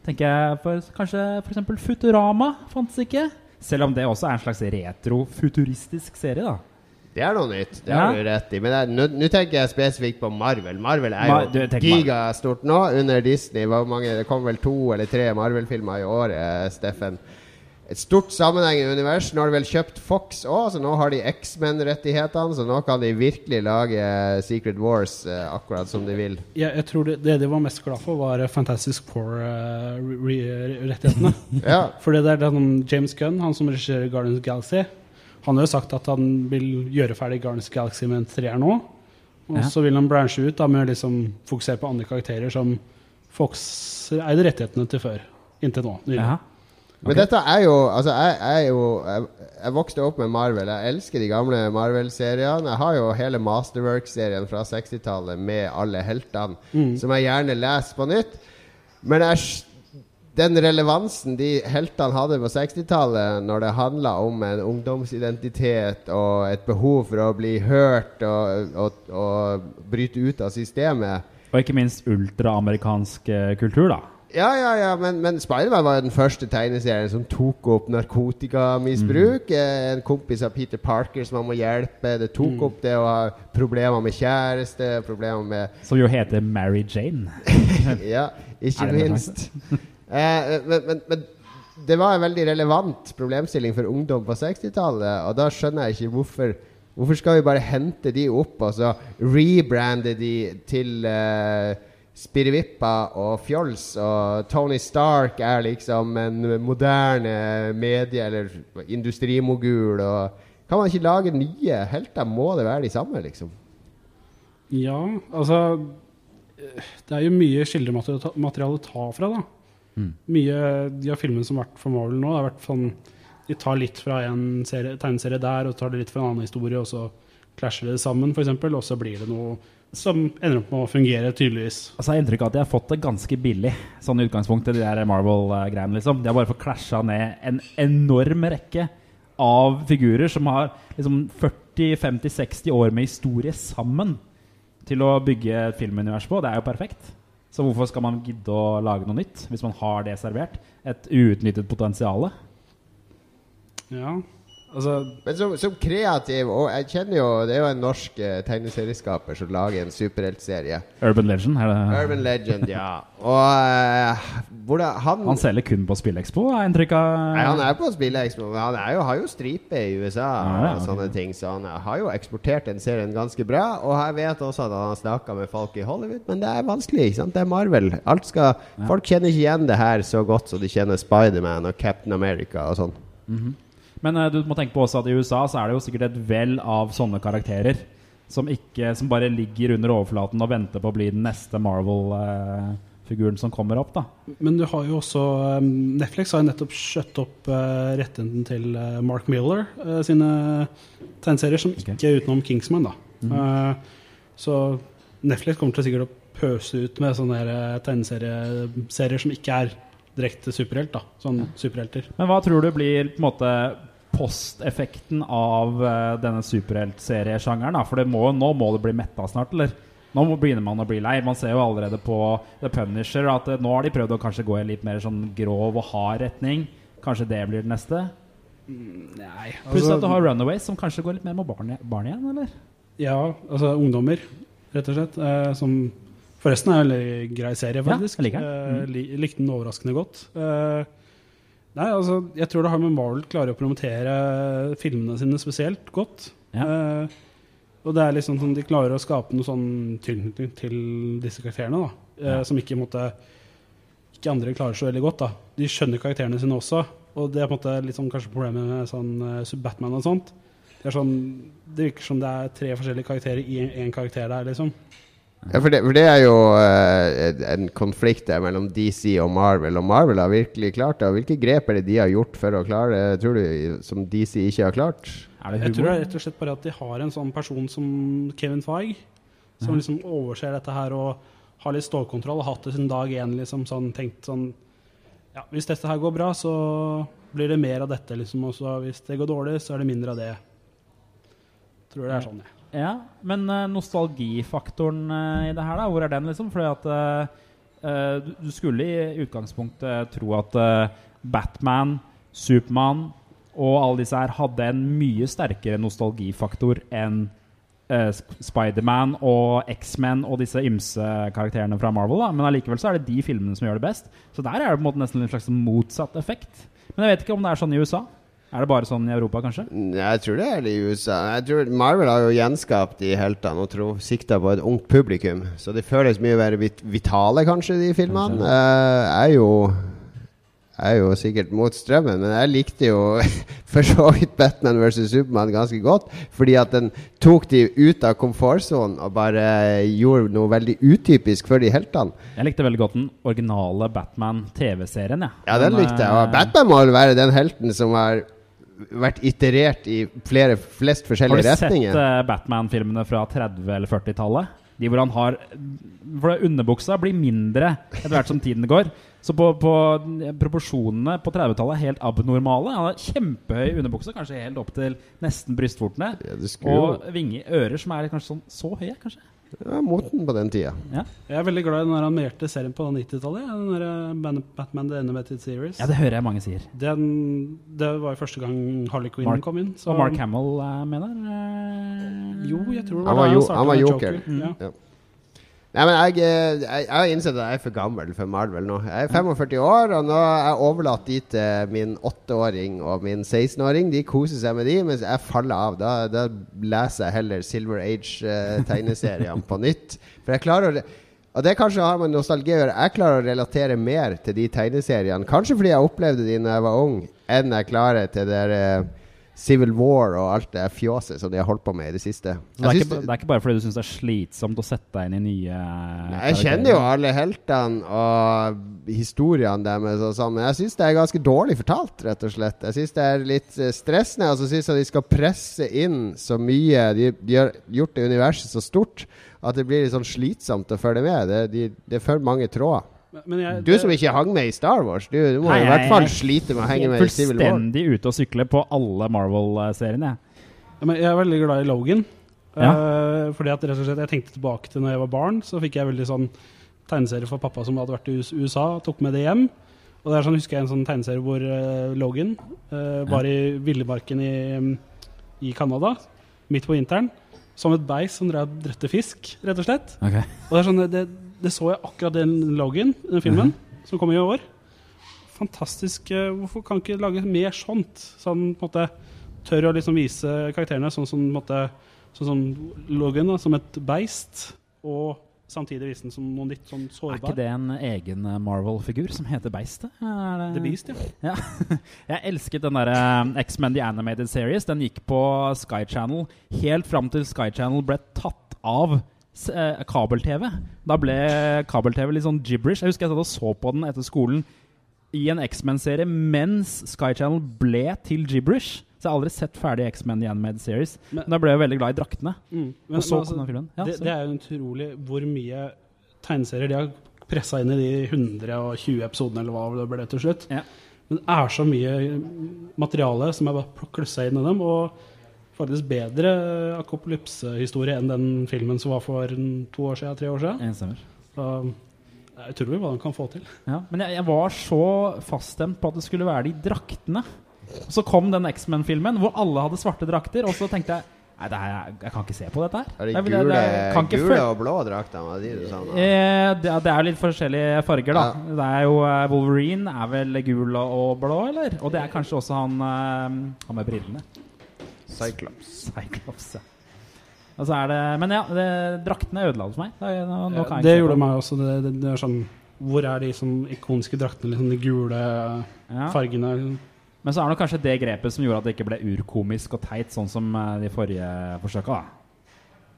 Tenker jeg for, Kanskje f.eks. Futurama fantes ikke? Selv om det også er en slags retro-futuristisk serie, da. Det er noe nytt. Det Ja. har du rett i. Men er- nå tenker jeg spesifikt på Marvel. Marvel er Mar- jo gigastort nå, under Disney. Hvor mange, det kom vel to eller tre Marvel-filmer i året, Steffen. Et stort sammenhengende univers. Nå har de vel kjøpt Fox òg, så nå har de X-Men-rettighetene. Så nå kan de virkelig lage Secret Wars eh, akkurat som de vil. Ja, jeg tror det, det de var mest glad for, var Fantastic Four-rettighetene. Ja. For det er den James Gunn, han som regisserer Guardians of the Galaxy, han har jo sagt at han vil gjøre ferdig Guardians of the Galaxy med en treer nå. Og Ja. så vil han branche ut da, med å liksom fokusere på andre karakterer som Fox eide rettighetene til før. Inntil nå. nylig. Jaha. Men dette er jo Altså, jeg, jeg jo jeg, jeg vokste opp med Marvel. Jeg elsker de gamle Marvel-seriene. Jeg har jo hele Masterwork-serien fra 60-tallet med alle heltene, som jeg gjerne leser på nytt. Men jeg, den relevansen de heltene hadde på 60-tallet, når det handla om en ungdomsidentitet og et behov for å bli hørt og, og, og bryte ut av systemet Og ikke minst ultraamerikansk eh, kultur, da. Ja, ja, ja, men, men Spiderman var jo den første tegneserien som tok opp narkotikamisbruk. Mm. En kompis av Peter Parker som han må hjelpe. Det tok opp det å ha problemer med kjæreste, problemer med Som jo heter Mary Jane. Ja, ikke minst. Eh, men, men, men det var en veldig relevant problemstilling for ungdom på 60-tallet, og da skjønner jeg ikke hvorfor Hvorfor skal vi bare hente de opp og så rebrande de til uh, Spirivippa og fjols, og Tony Stark er liksom en moderne medie- eller industrimogul, og Kan man ikke lage nye helter? Må det være de samme, liksom? Ja, altså Det er jo mye skildremateriale å ta fra, da. Mm. Mye de har filmene som har vært for Marvel nå, det har vært sånn De tar litt fra en serie, tegneserie der, og tar det litt fra en annen historie, og så klasjer det sammen, f.eks., og så blir det noe som ender opp med å fungere, tydeligvis. Altså, jeg har inntrykk av at de har fått det ganske billig, sånn i utgangspunktet, de der Marvel-greiene, liksom. De har bare fått klasja ned en enorm rekke av figurer som har liksom 40-50-60 år med historie sammen til å bygge et filmunivers på. Det er jo perfekt. Så hvorfor skal man gidde å lage noe nytt hvis man har det servert? Et uutnyttet potensial? Ja, altså Men som, som kreativ Og jeg kjenner jo Det er jo en norsk eh, tegneserieskaper som lager en superheltserie. Urban Legend? Er det? Urban Legend, ja. Og eh, hvordan han, Han selger kun på Spillekspo, har jeg inntrykk av. Nei, han er på Spillekspo, men han er jo, har jo stripe i USA Ja, ja, og sånne okay. ting. Så han har jo eksportert den serien ganske bra. Og jeg vet også at han har snakka med folk i Hollywood, men det er vanskelig. ikke sant? Det er Marvel. Alt skal, Folk kjenner ikke igjen det her så godt som de kjenner Spiderman og Captain America og sånn. Men eh, du må tenke på også at i USA så er det jo sikkert et vell av sånne karakterer som, ikke, som bare ligger under overflaten og venter på å bli den neste Marvel-figuren som kommer opp. da Men du har jo også um, Netflix har jo nettopp skjøtt opp uh, rettigheten til uh, Mark Miller uh, sine tegneserier, som okay. ikke er utenom Kingsman. da. Uh, så Netflix kommer til sikkert å pøse ut med sånne uh, som ikke er direkte superhelt. da, Sånn superhelter. Men hva tror du blir på en måte posteffekten av uh, denne superheltseriesjangeren? For det må, nå må det bli metta snart, eller? Nå begynner man å bli lei. Man ser jo allerede på The Punisher at uh, nå har de prøvd å kanskje gå i en litt mer sånn grov og hard retning. Kanskje det blir det neste? Nei, Pluss altså- at du har Runaways, som kanskje går litt mer mot barn, barn igjen, eller? Ja, altså ungdommer, rett og slett. Eh, som forresten er en veldig grei serie, Ja, jeg liker den. Mm. Eh, li, likte den overraskende godt. Eh, nei, altså, jeg tror det har med Marvel klarer å promotere filmene sine spesielt godt. Ja. Eh, og det er liksom sånn de klarer å skape noe sånn tilknytning til disse karakterene, da. Eh, Ja. Som ikke måtte ikke andre klarer så veldig godt. da. De skjønner karakterene sine også. Og det er på en måte litt sånn kanskje problemet med sånn eh, Batman og sånt. Det er sånn, det virker som det er tre forskjellige karakterer i én karakter der, liksom. Ja, for det, for det er jo uh, en konflikt der mellom DC og Marvel, og Marvel har virkelig klart det. Og hvilke grep er det de har gjort for å klare det, tror du, som DC ikke har klart? Er det Jeg tror det er rett og slett bare at de har en sånn person som Kevin Feige, som liksom overser dette her og har litt stålkontroll og har hatt det siden dag én, liksom sånn tenkt sånn Ja, hvis dette her går bra, så blir det mer av dette, liksom. Og hvis det går dårlig, så er det mindre av det. Tror det er sånn, jeg. Ja, men eh, nostalgifaktoren eh, i det her, da, hvor er den, liksom? Fordi at du, du skulle i utgangspunktet tro at uh, Batman, Supermann og alle disse her hadde en mye sterkere nostalgifaktor enn uh, Spiderman og X-Men og disse ymse karakterene fra Marvel. da Men allikevel så er det de filmene som gjør det best. Så der er det på en måte nesten en slags motsatt effekt. Men jeg vet ikke om det er sånn i USA. Er det bare sånn i Europa, kanskje? Jeg tror det er det i USA. Jeg tror Marvel har jo gjenskapt de heltene og tror, sikta på et ungt publikum. Så de føles mye mer vit vitale, kanskje, de filmene. Kanskje. Eh, jeg er jo jeg er jo sikkert mot strømmen, men jeg likte jo for så vidt Batman vs. Supermann ganske godt. Fordi at den tok de ut av komfortsonen og bare gjorde noe veldig utypisk for de heltene. Jeg likte veldig godt den originale Batman-TV-serien. Ja. Ja, den Men, likte jeg. Og eh, Batman må vel være den helten som har vært iterert i flere, flest Har forskjellige du sett retninger. eh, Batman-filmene fra 30- eller 40-tallet? De hvor han har For underbuksa blir mindre etter hvert som tiden går. Så på, på proporsjonene på 30-tallet er helt abnormale. Han har kjempehøy underbukse, kanskje helt opp til nesten brystvortene. Ja, Og vinger, ører som er kanskje sånn så høye, kanskje. Ja, moten på den tida. Ja, Jeg er veldig glad i den animerte serien på 90-tallet. ja, Den der eh, Batman The Animated Series. ja det hører jeg mange sier. Den, det var jo første gang Harley Quinn Mark- kom inn. så- Og Mark Hamill er med der? eh? Jo, jeg tror det var, Han var var jo- han var joker. Joker. Mm. Ja. Nei, men jeg, eh, jeg, jeg har innsett at jeg er for gammel for Marvel nå. Jeg er 45 år, og nå er jeg overlatt de til min 8-åring og min 16-åring. De koser seg med de, mens jeg faller av. Da, da leser jeg heller Silver Age-tegneseriene på nytt. For jeg klarer å og det kanskje har med nostalgi å gjøre. Jeg klarer å relatere mer til de tegneseriene. Kanskje fordi jeg opplevde de da jeg var ung, enn jeg klarer til det der, eh, Civil War og alt det fjåset som de har holdt på med i det siste. Det, er ikke, det er ikke bare fordi du syns det er slitsomt å sette deg inn i nye Nei, Jeg kjenner jo alle heltene og historiene deres, og sånn, men jeg syns det er ganske dårlig fortalt, rett og slett. Jeg syns det er litt eh, stressende, og så syns jeg de skal presse inn så mye. De, de har gjort det universet så stort at det blir litt sånn slitsomt å følge med. Det, de, det er for mange tråder. Men- Men jeg, Du som ikke hang med i Star Wars, du, du må Nei, i hvert fall jeg- slite med å henge med i Civil War. Fullstendig ute å sykle på alle Marvel-seriene. Men jeg er veldig glad i Logan. Ja. Uh, fordi at rett og slett Jeg tenkte tilbake til når jeg var barn, så fikk jeg veldig sånn tegneserie for pappa som hadde vært i US- USA, tok med det hjem. Og det er sånn, husker jeg en sånn tegneserie hvor uh, Logan uh, var i villmarken i, i Canada, midt på vinteren, som et beis som drev og drøtte fisk, rett og slett. Og det er sånn, det, det så jeg akkurat den Logan, den filmen, som kom i år. Fantastisk. eh, Hvorfor kan ikke lage mer sånt? Sånn på en måte tør å liksom vise karakterene sånn som, måte, sånn som Logan, da, som et beist, og samtidig vise den som noe litt sånn sårbar. Er ikke det en egen eh, Marvel-figur som heter Beistet? Det- The Beast, ja. Ja. Jeg elsket den der eh, X-Men The Animated Series. Den gikk på Sky Channel helt fram til Sky Channel ble tatt av eh, kabel-TV. Da ble kabel-TV litt sånn gibberish. Jeg husker jeg satt og så på den etter skolen i en X-Men-serie mens Sky Channel ble til gibberish. Så jeg har aldri sett ferdig X-Men The Animated Series. Men- Men da ble jeg veldig glad i draktene. Mm. Men, Og så men altså, kom den filmen. Ja, det, det er jo utrolig hvor mye tegneserier de har pressa inn i de 120 episodene, eller hva det ble til slutt. Ja. Men det er så mye materiale som er bare klussa inn i dem, og faktisk bedre akopolypsehistorie enn den filmen som var for to år siden, tre år siden. Så det er utrolig hva de kan få til. Ja, men jeg, jeg var så faststemt på at det skulle være de draktene. Og så kom den X-Men-filmen hvor alle hadde svarte drakter, og så tenkte jeg Nei, det er, jeg kan ikke se på dette her. Er det Jeg gule, det, det, gule og blå drakter? var de du sa nå? Eh, det, det er litt forskjellige farger, da. Ja. Det er jo eh, Wolverine er vel gul og, og blå, eller? Og det er kanskje også han, eh, han med brillene. Cyclops. Cyclops, ja. Og så er det, men ja, det, draktene ødela det for meg. Det, nå, nå kan jeg det gjorde meg også. Det, det, det er sånn Hvor er de sånn ikoniske draktene? Liksom de gule Ja. fargene? Men så er det kanskje det grepet som gjorde at det ikke ble urkomisk og teit, sånn som eh, de forrige forsøka. da.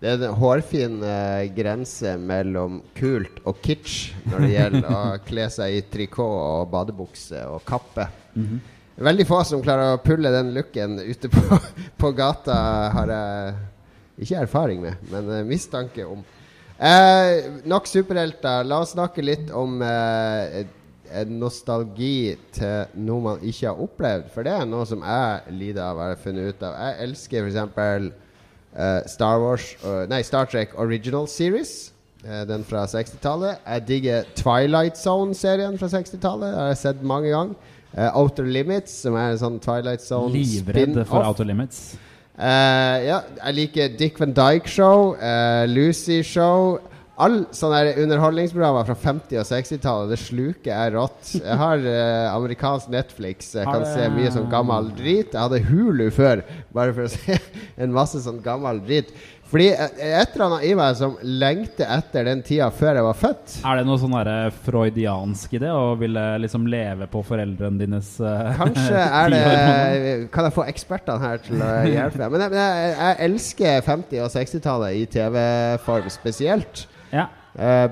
Det er en hårfin eh, grense mellom kult og kitsch når det gjelder å kle seg i trikot og badebukse og kappe. Veldig få som klarer å pulle den looken ute på, på gata, har jeg ikke erfaring med, men eh, mistanke om. Eh, nok superhelter. La oss snakke litt om eh, nostalgi til noe man ikke har opplevd. For det er noe som jeg lider av, har funnet ut av. Jeg elsker f.eks. Uh, Star Wars uh, Nei, Star Trek Original Series. Uh, den fra 60-tallet. Jeg digger Twilight Zone-serien fra 60-tallet. har jeg sett mange ganger. Eh, Outer Limits, som er en sånn Twilight Zone Livredd for. Outer Limits. Uh, ja, jeg liker Dick Van Dyke Show, uh, Lucy Show. All sånne underholdningsprogrammer fra 50- og 60-tallet, det sluker jeg rått. Jeg har uh, amerikansk Netflix, jeg kan se mye sånn gammel drit. Jeg hadde Hulu før, bare for å se en masse sånn gammel drit. Fordi eh, et eller annet i meg som lengter etter den tida før jeg var født. Er det noe sånn derre freudiansk i det, å ville liksom leve på foreldrene dines uh, Kanskje er det Kan jeg få ekspertene her til å hjelpe meg? Men jeg, jeg, jeg elsker 50- og 60-tallet i TV-form spesielt. Ja. Uh,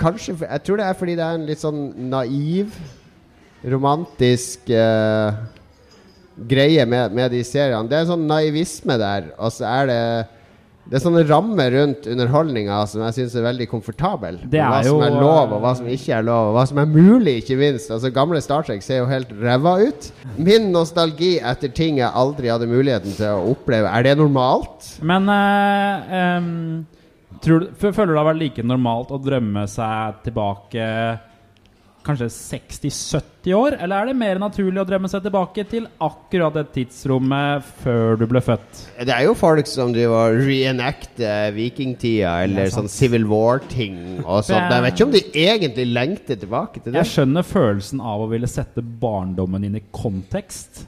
kanskje Jeg tror det er fordi det er en litt sånn naiv, romantisk uh, greie med, med de seriene. Det er en sånn naivisme der, og så er det det er sånne rammer rundt underholdninga som jeg syns er veldig komfortabel. Det hva er som er lov, og hva som ikke er lov, og hva som er mulig, ikke minst. Altså Gamle Star Trek ser jo helt ræva ut. Min nostalgi etter ting jeg aldri hadde muligheten til å oppleve, er det normalt? Men eh, em, tror du, føler du det har vært like normalt å drømme seg tilbake kanskje 60-70 år? Eller er det mer naturlig å drømme seg tilbake til akkurat det tidsrommet før du ble født? Det er jo folk som driver og reenacter vikingtida eller sånn Civil War-ting og sånt. Jeg vet ikke om de egentlig lengter tilbake til det. Jeg skjønner følelsen av å ville sette barndommen inn i kontekst.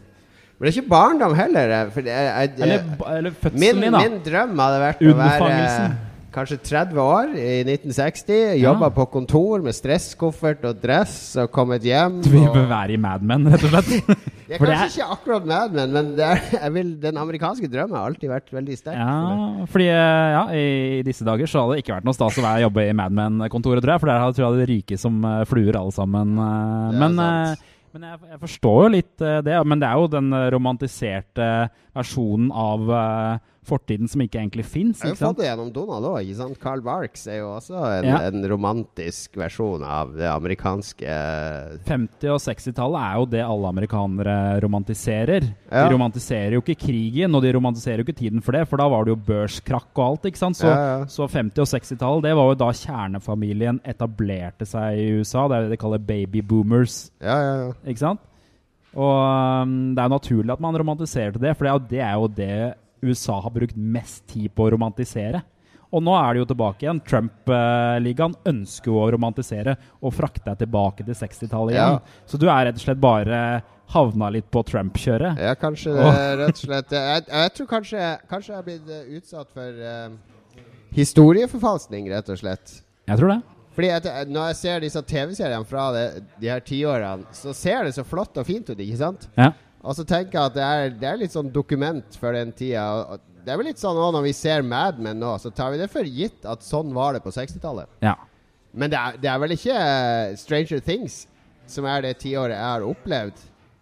Men det er ikke barndom heller. eh, For det er, jeg, Eller, eller min, fødselen da. min drøm hadde vært å være. Kanskje 30 år i 1960. Jobba Ja. på kontor med stresskoffert og dress og kommet hjem. Du vil og, være i Mad Men, rett og slett. jeg er kanskje ikke akkurat Mad Men, men det er, vil, den amerikanske drømmen har alltid vært veldig sterk. for. Ja, fordi eh, ja, i disse dager så hadde det ikke vært noe stas å være jobbe i Mad Men-kontoret, tror jeg. For der tror jeg det ryker som eh, fluer alle sammen. eh, men men jeg, jeg forstår jo litt uh, det. Men det er jo den romantiserte versjonen av eh, fortiden som ikke egentlig fins. Vi har fått det gjennom Donald òg? Carl Barks er jo også en, Ja. en romantisk versjon av det amerikanske 50- og 60-tallet er jo det alle amerikanere romantiserer. Ja. De romantiserer jo ikke krigen, og de romantiserer jo ikke tiden for det, for da var det jo børskrakk og alt. ikke sant? Så, Ja, så 50- og 60-tallet, det var jo da kjernefamilien etablerte seg i USA. Det er det de kaller baby boomers, Ja, ja, ja. ikke sant? Og um, det er jo naturlig at man romantiserer til det, for det er jo det USA har brukt mest tid på å romantisere. Og nå er det jo tilbake igjen. Trump-ligaen ønsker jo å romantisere og frakte deg tilbake til 60-tallet igjen. Ja. Så du er rett og slett bare havna litt på Trump-kjøret. Ja, kanskje det, rett og slett. Jeg, jeg tror kanskje, kanskje jeg har blitt eh, utsatt for uh, historieforfalskning, rett og slett. Jeg tror det. Fordi at, eh, Når jeg ser disse TV-seriene fra det, de her tiårene, så ser det så flott og fint ut, ikke sant? Ja. Og så tenker jeg at det er, det er litt sånn dokument for den tida. Det er vel litt sånn også når vi ser Mad Men nå, så tar vi det for gitt at sånn var det på 60-tallet. ja. Men det er, det er vel ikke eh, Stranger Things som er det tiåret jeg har opplevd.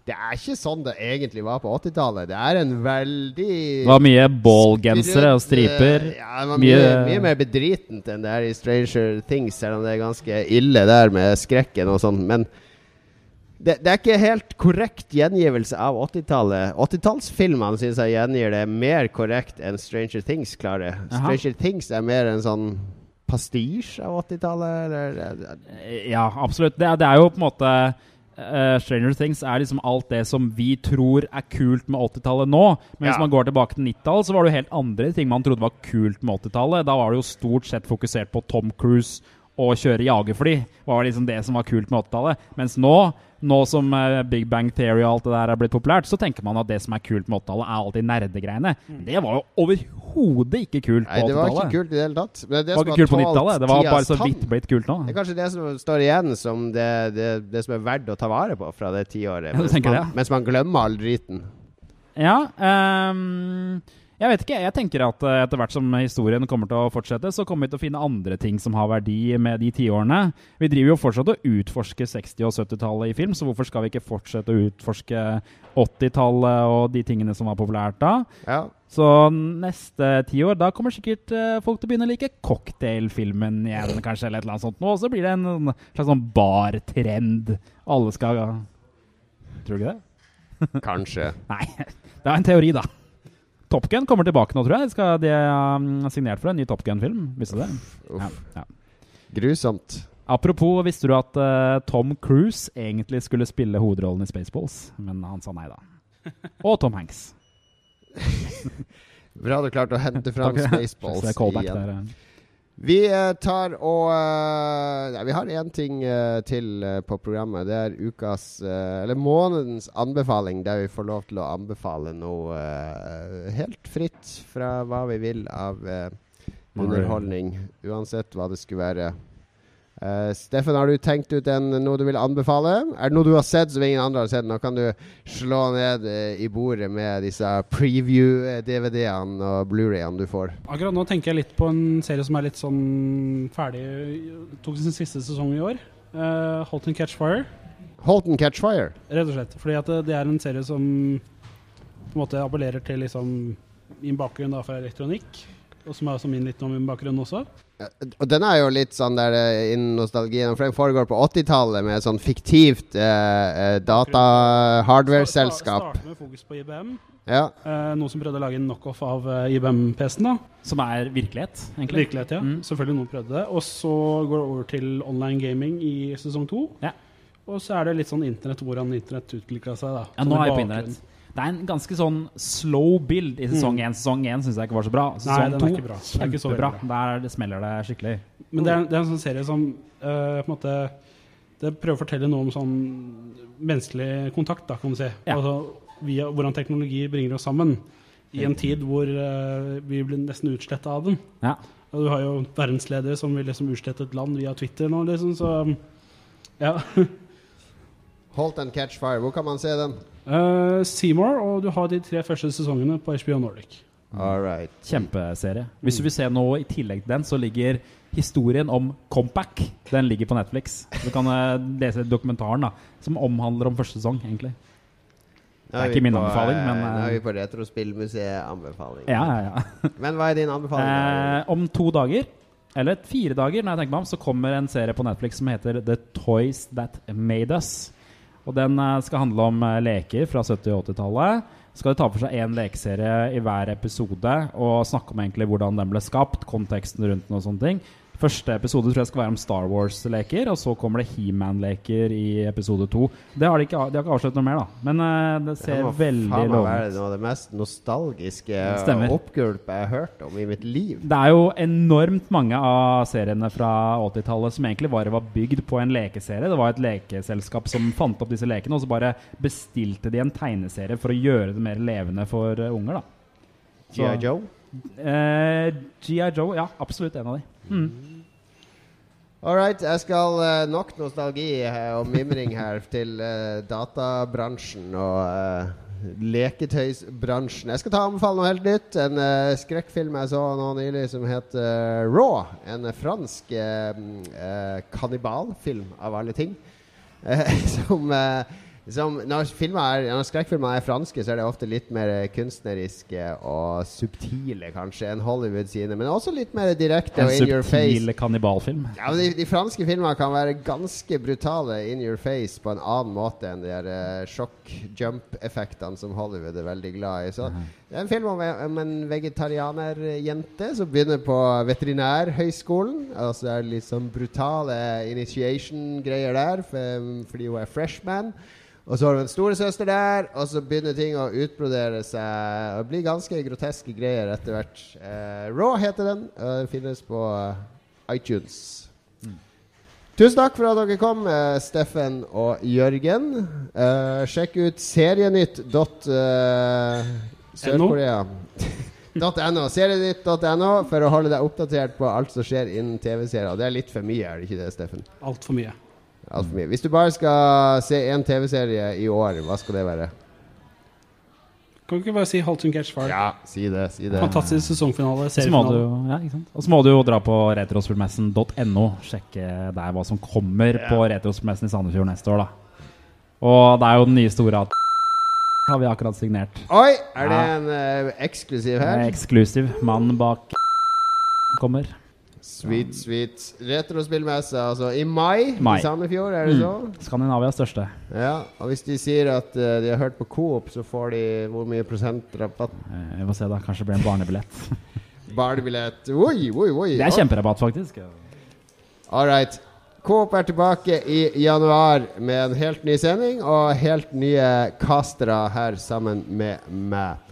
Det er ikke sånn det egentlig var på 80-tallet. Det er en veldig Det var mye ballgensere og striper. Ja, det var mye, Mye- mye mer bedritent enn det er i Stranger Things, selv om det er ganske ille der med skrekken og sånn. Men det, det er ikke helt korrekt gjengivelse av 80-tallet. 80-tallsfilmene syns jeg gjengir det mer korrekt enn Stranger Things klarer. Stranger Things er mer en sånn pastisj av 80-tallet, eller Ja, absolutt. Det, det er jo på en måte uh, Stranger Things er liksom alt det som vi tror er kult med 80-tallet nå. Men hvis man går tilbake til 90-tallet, så var det jo helt andre ting man trodde var kult med 80-tallet. Da var det jo stort sett fokusert på Tom Cruise og kjøre jagerfly. var liksom det som var kult med 80-tallet. Mens nå, nå som eh, Big Bang Theory og alt det der er blitt populært, så tenker man at det som er kult med 80-tallet, er alltid nerdegreiene. Det var jo overhodet ikke kult på 80-tallet. Nei, det var ikke kult i det hele tatt. Det, Det det var ikke kult på har tålt 90-tallet. Det var bare så vidt blitt kult nå. Det er kanskje det som står igjen som det, det, det som er verdt å ta vare på fra det tiåret. Mens, ja. mens man glemmer all driten. Ja, ehm, jeg vet ikke. Jeg tenker at eh, etter hvert som historien kommer til å fortsette, så kommer vi til å finne andre ting som har verdi med de tiårene. Vi driver jo fortsatt og utforsker 60- og 70-tallet i film, så hvorfor skal vi ikke fortsette å utforske 80-tallet og de tingene som var populært da? Ja. Så neste tiår, da kommer sikkert eh, folk til å begynne å like cocktailfilmen igjen, kanskje, eller et eller annet sånt. Og så blir det en slags sånn bartrend. Alle skal Tror du ikke det? Kanskje. Nei, det er en teori, da. Top Gun kommer tilbake nå, tror jeg. Skal de har signert for en ny Top Gun-film. Visste du det? Ja, Uff. ja. Grusomt. Apropos, visste du at uh, Tom Cruise egentlig skulle spille hovedrollen i Spaceballs? Men han sa nei, da. Og Tom Hanks. Bra du klarte å hente fram Spaceballs Så det callback igjen. der. Eh. Vi eh, tar og ja, Vi har én ting eh, til eh, på programmet. Det er ukas eh, Eller månedens anbefaling, der vi får lov til å anbefale noe eh, helt fritt fra hva vi vil av eh, underholdning. Uansett hva det skulle være. Eh, Steffen, har du tenkt ut en, noe du vil anbefale? Er det noe du har sett som ingen andre har sett? Nå kan du slå ned uh, i bordet med disse preview-DVD-ene og Blu-rayene du får. Akkurat nå tenker jeg litt på en serie som er litt sånn ferdig Tok sin siste sesong i år. Uh, Catchfire Catch Fire, Holton Catch Fire. rett og slett. Fordi at det, det er en serie som på en måte appellerer til liksom min bakgrunn da fra elektronikk. Og som er som min litt om min bakgrunn også. Ja, Og den er jo litt sånn der eh, innen nostalgien, for den foregår på 80-tallet med et sånn fiktivt eh, data-hardware-selskap. Starter med fokus på IBM. Ja. Eh, noen som prøvde å lage en knockoff av eh, IBM-PC-en. da Som er virkelighet, egentlig. Virkelighet, ja. Mm. Selvfølgelig noen prøvde det. Og så går det over til online gaming i sesong to. Ja. Og så er det litt sånn internett, hvordan internett utvikla seg. da Ja, nå er jeg på internett. Det er en ganske sånn slow build i sesong én. Sesong én syns jeg ikke var så bra. Nei, Sesong er to ikke bra. Den er ikke så kjempebra. Der det smeller det skikkelig. Men det er, det er en sånn serie som uh, på en måte Det prøver å fortelle noe om sånn menneskelig kontakt, da, kan du si. Ja. Altså, via hvordan teknologi bringer oss sammen. I en tid hvor uh, vi blir nesten utsletta av den. Ja. Og du har jo verdensledere som vil liksom utslette et land via Twitter nå, liksom, så ja. Halt and Catch Fire. Hvor kan man se den? Uh, Seymour, og du har de tre første sesongene på HBO Nordic. All right. Kjempeserie. Hvis du vil se noe i tillegg til den, så ligger historien om Compact Den ligger på Netflix. Du kan eh, lese dokumentaren da som omhandler om første sesong, egentlig. Det er ikke min på, anbefaling, eh, men, Nå eh, er vi på Retrospillmuseet-anbefaling. Ja, ja, ja. Men hva er din anbefaling? Eh, om to dager, eller fire dager, når jeg tenker meg om, så kommer en serie på Netflix som heter The Toys That Made Us. Og Den eh, skal handle om eh, leker fra 70- og 80-tallet. Skal de ta for seg én lekeserie i hver episode og snakke om egentlig hvordan den ble skapt, konteksten rundt den og sånne ting. Første episode tror jeg skal være om Star Wars-leker, og så kommer det He-Man-leker i episode to. Det har de, ikke, de har ikke avslørt noe mer, da. Men eh, det Det ser det veldig Det lovende ut. noe av det mest nostalgiske oppgulpet jeg har hørt om i mitt liv. Det er jo enormt mange av seriene fra 80-tallet som egentlig bare var bygd på en lekeserie. Det var et lekeselskap som fant opp disse lekene, og så bare bestilte de en tegneserie for å gjøre det mer levende for unger. da. G.I. Joe. Eh, G.I. Joe, ja, absolutt en av de. Mm. All right, jeg skal uh, nok nostalgi uh, og mimring her til uh, databransjen og leketøysbransjen. Jeg skal ta anbefale noe helt nytt. En uh, skrekkfilm jeg så nå nylig som heter Raw. En fransk uh, kannibalfilm, av alle ting. Som som, når, filmer er, når skrekkfilmer er franske, så er det ofte litt mer eh, kunstneriske og subtile kanskje enn Hollywood sine, men også litt mer direkte En og in your face. subtil kannibalfilm. Ja, de, de franske filmene kan være ganske brutale in your face på en annen måte enn de der uh, sjokk-jump-effektene som Hollywood er veldig glad i. Så Det er en film om, om en vegetarianerjente som begynner på veterinærhøgskolen. Altså det er litt sånn brutale initiation-greier der, for, fordi hun er freshman. Og så har du en storesøster der, og så begynner ting å utbrodere seg. Og blir ganske groteske greier etter hvert. Eh, Raw heter den, og den finnes på eh, iTunes. Tusen takk for at dere kom, eh, Steffen og Jørgen. Eh, sjekk ut serienytt. Uh, .no, Serienytt.no for å holde deg oppdatert på alt som skjer innen TV-serier. Det er litt for mye, er det ikke det, Steffen? Altfor mye. Alt for mye. Hvis du bare skal se én TV-serie i år, hva skal det være? Kan du ikke bare si Halton and Catch Fire? Ja, si det. Si det. Fantastisk sesongfinale. Så må du, ja. Og så må du jo dra på retrospillmessen.no. Sjekke der hva som kommer Ja. på retrospillmessen i Sandefjord neste år. da Og det er jo den nye store at har vi akkurat signert. Oi! Er det Ja. en uh, eksklusiv her? En? Eksklusiv. Mannen bak kommer. Sweet, sweet. Retrospillmesse, altså i mai, Mai. i Sandefjord, er det så? Skandinavias største. Ja, og hvis de sier at uh, de har hørt på Coop, så får de hvor mye prosent rabatt? Eh, Vi får se, da. Kanskje det blir en barnebillett. Barnebillett. Oi, oi, oi. Det er kjemperabatt, faktisk. All right. Coop er tilbake i januar med en helt ny sending og helt nye castere her sammen med meg.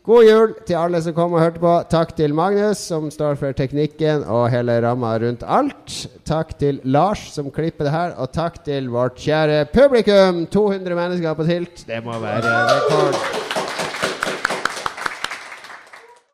God jul til alle som kom og hørte på. Takk til Magnus, som står for teknikken og hele ramma rundt alt. Takk til Lars, som klipper det her. Og takk til vårt kjære publikum. 200 mennesker på Tilt. Det må være rekord.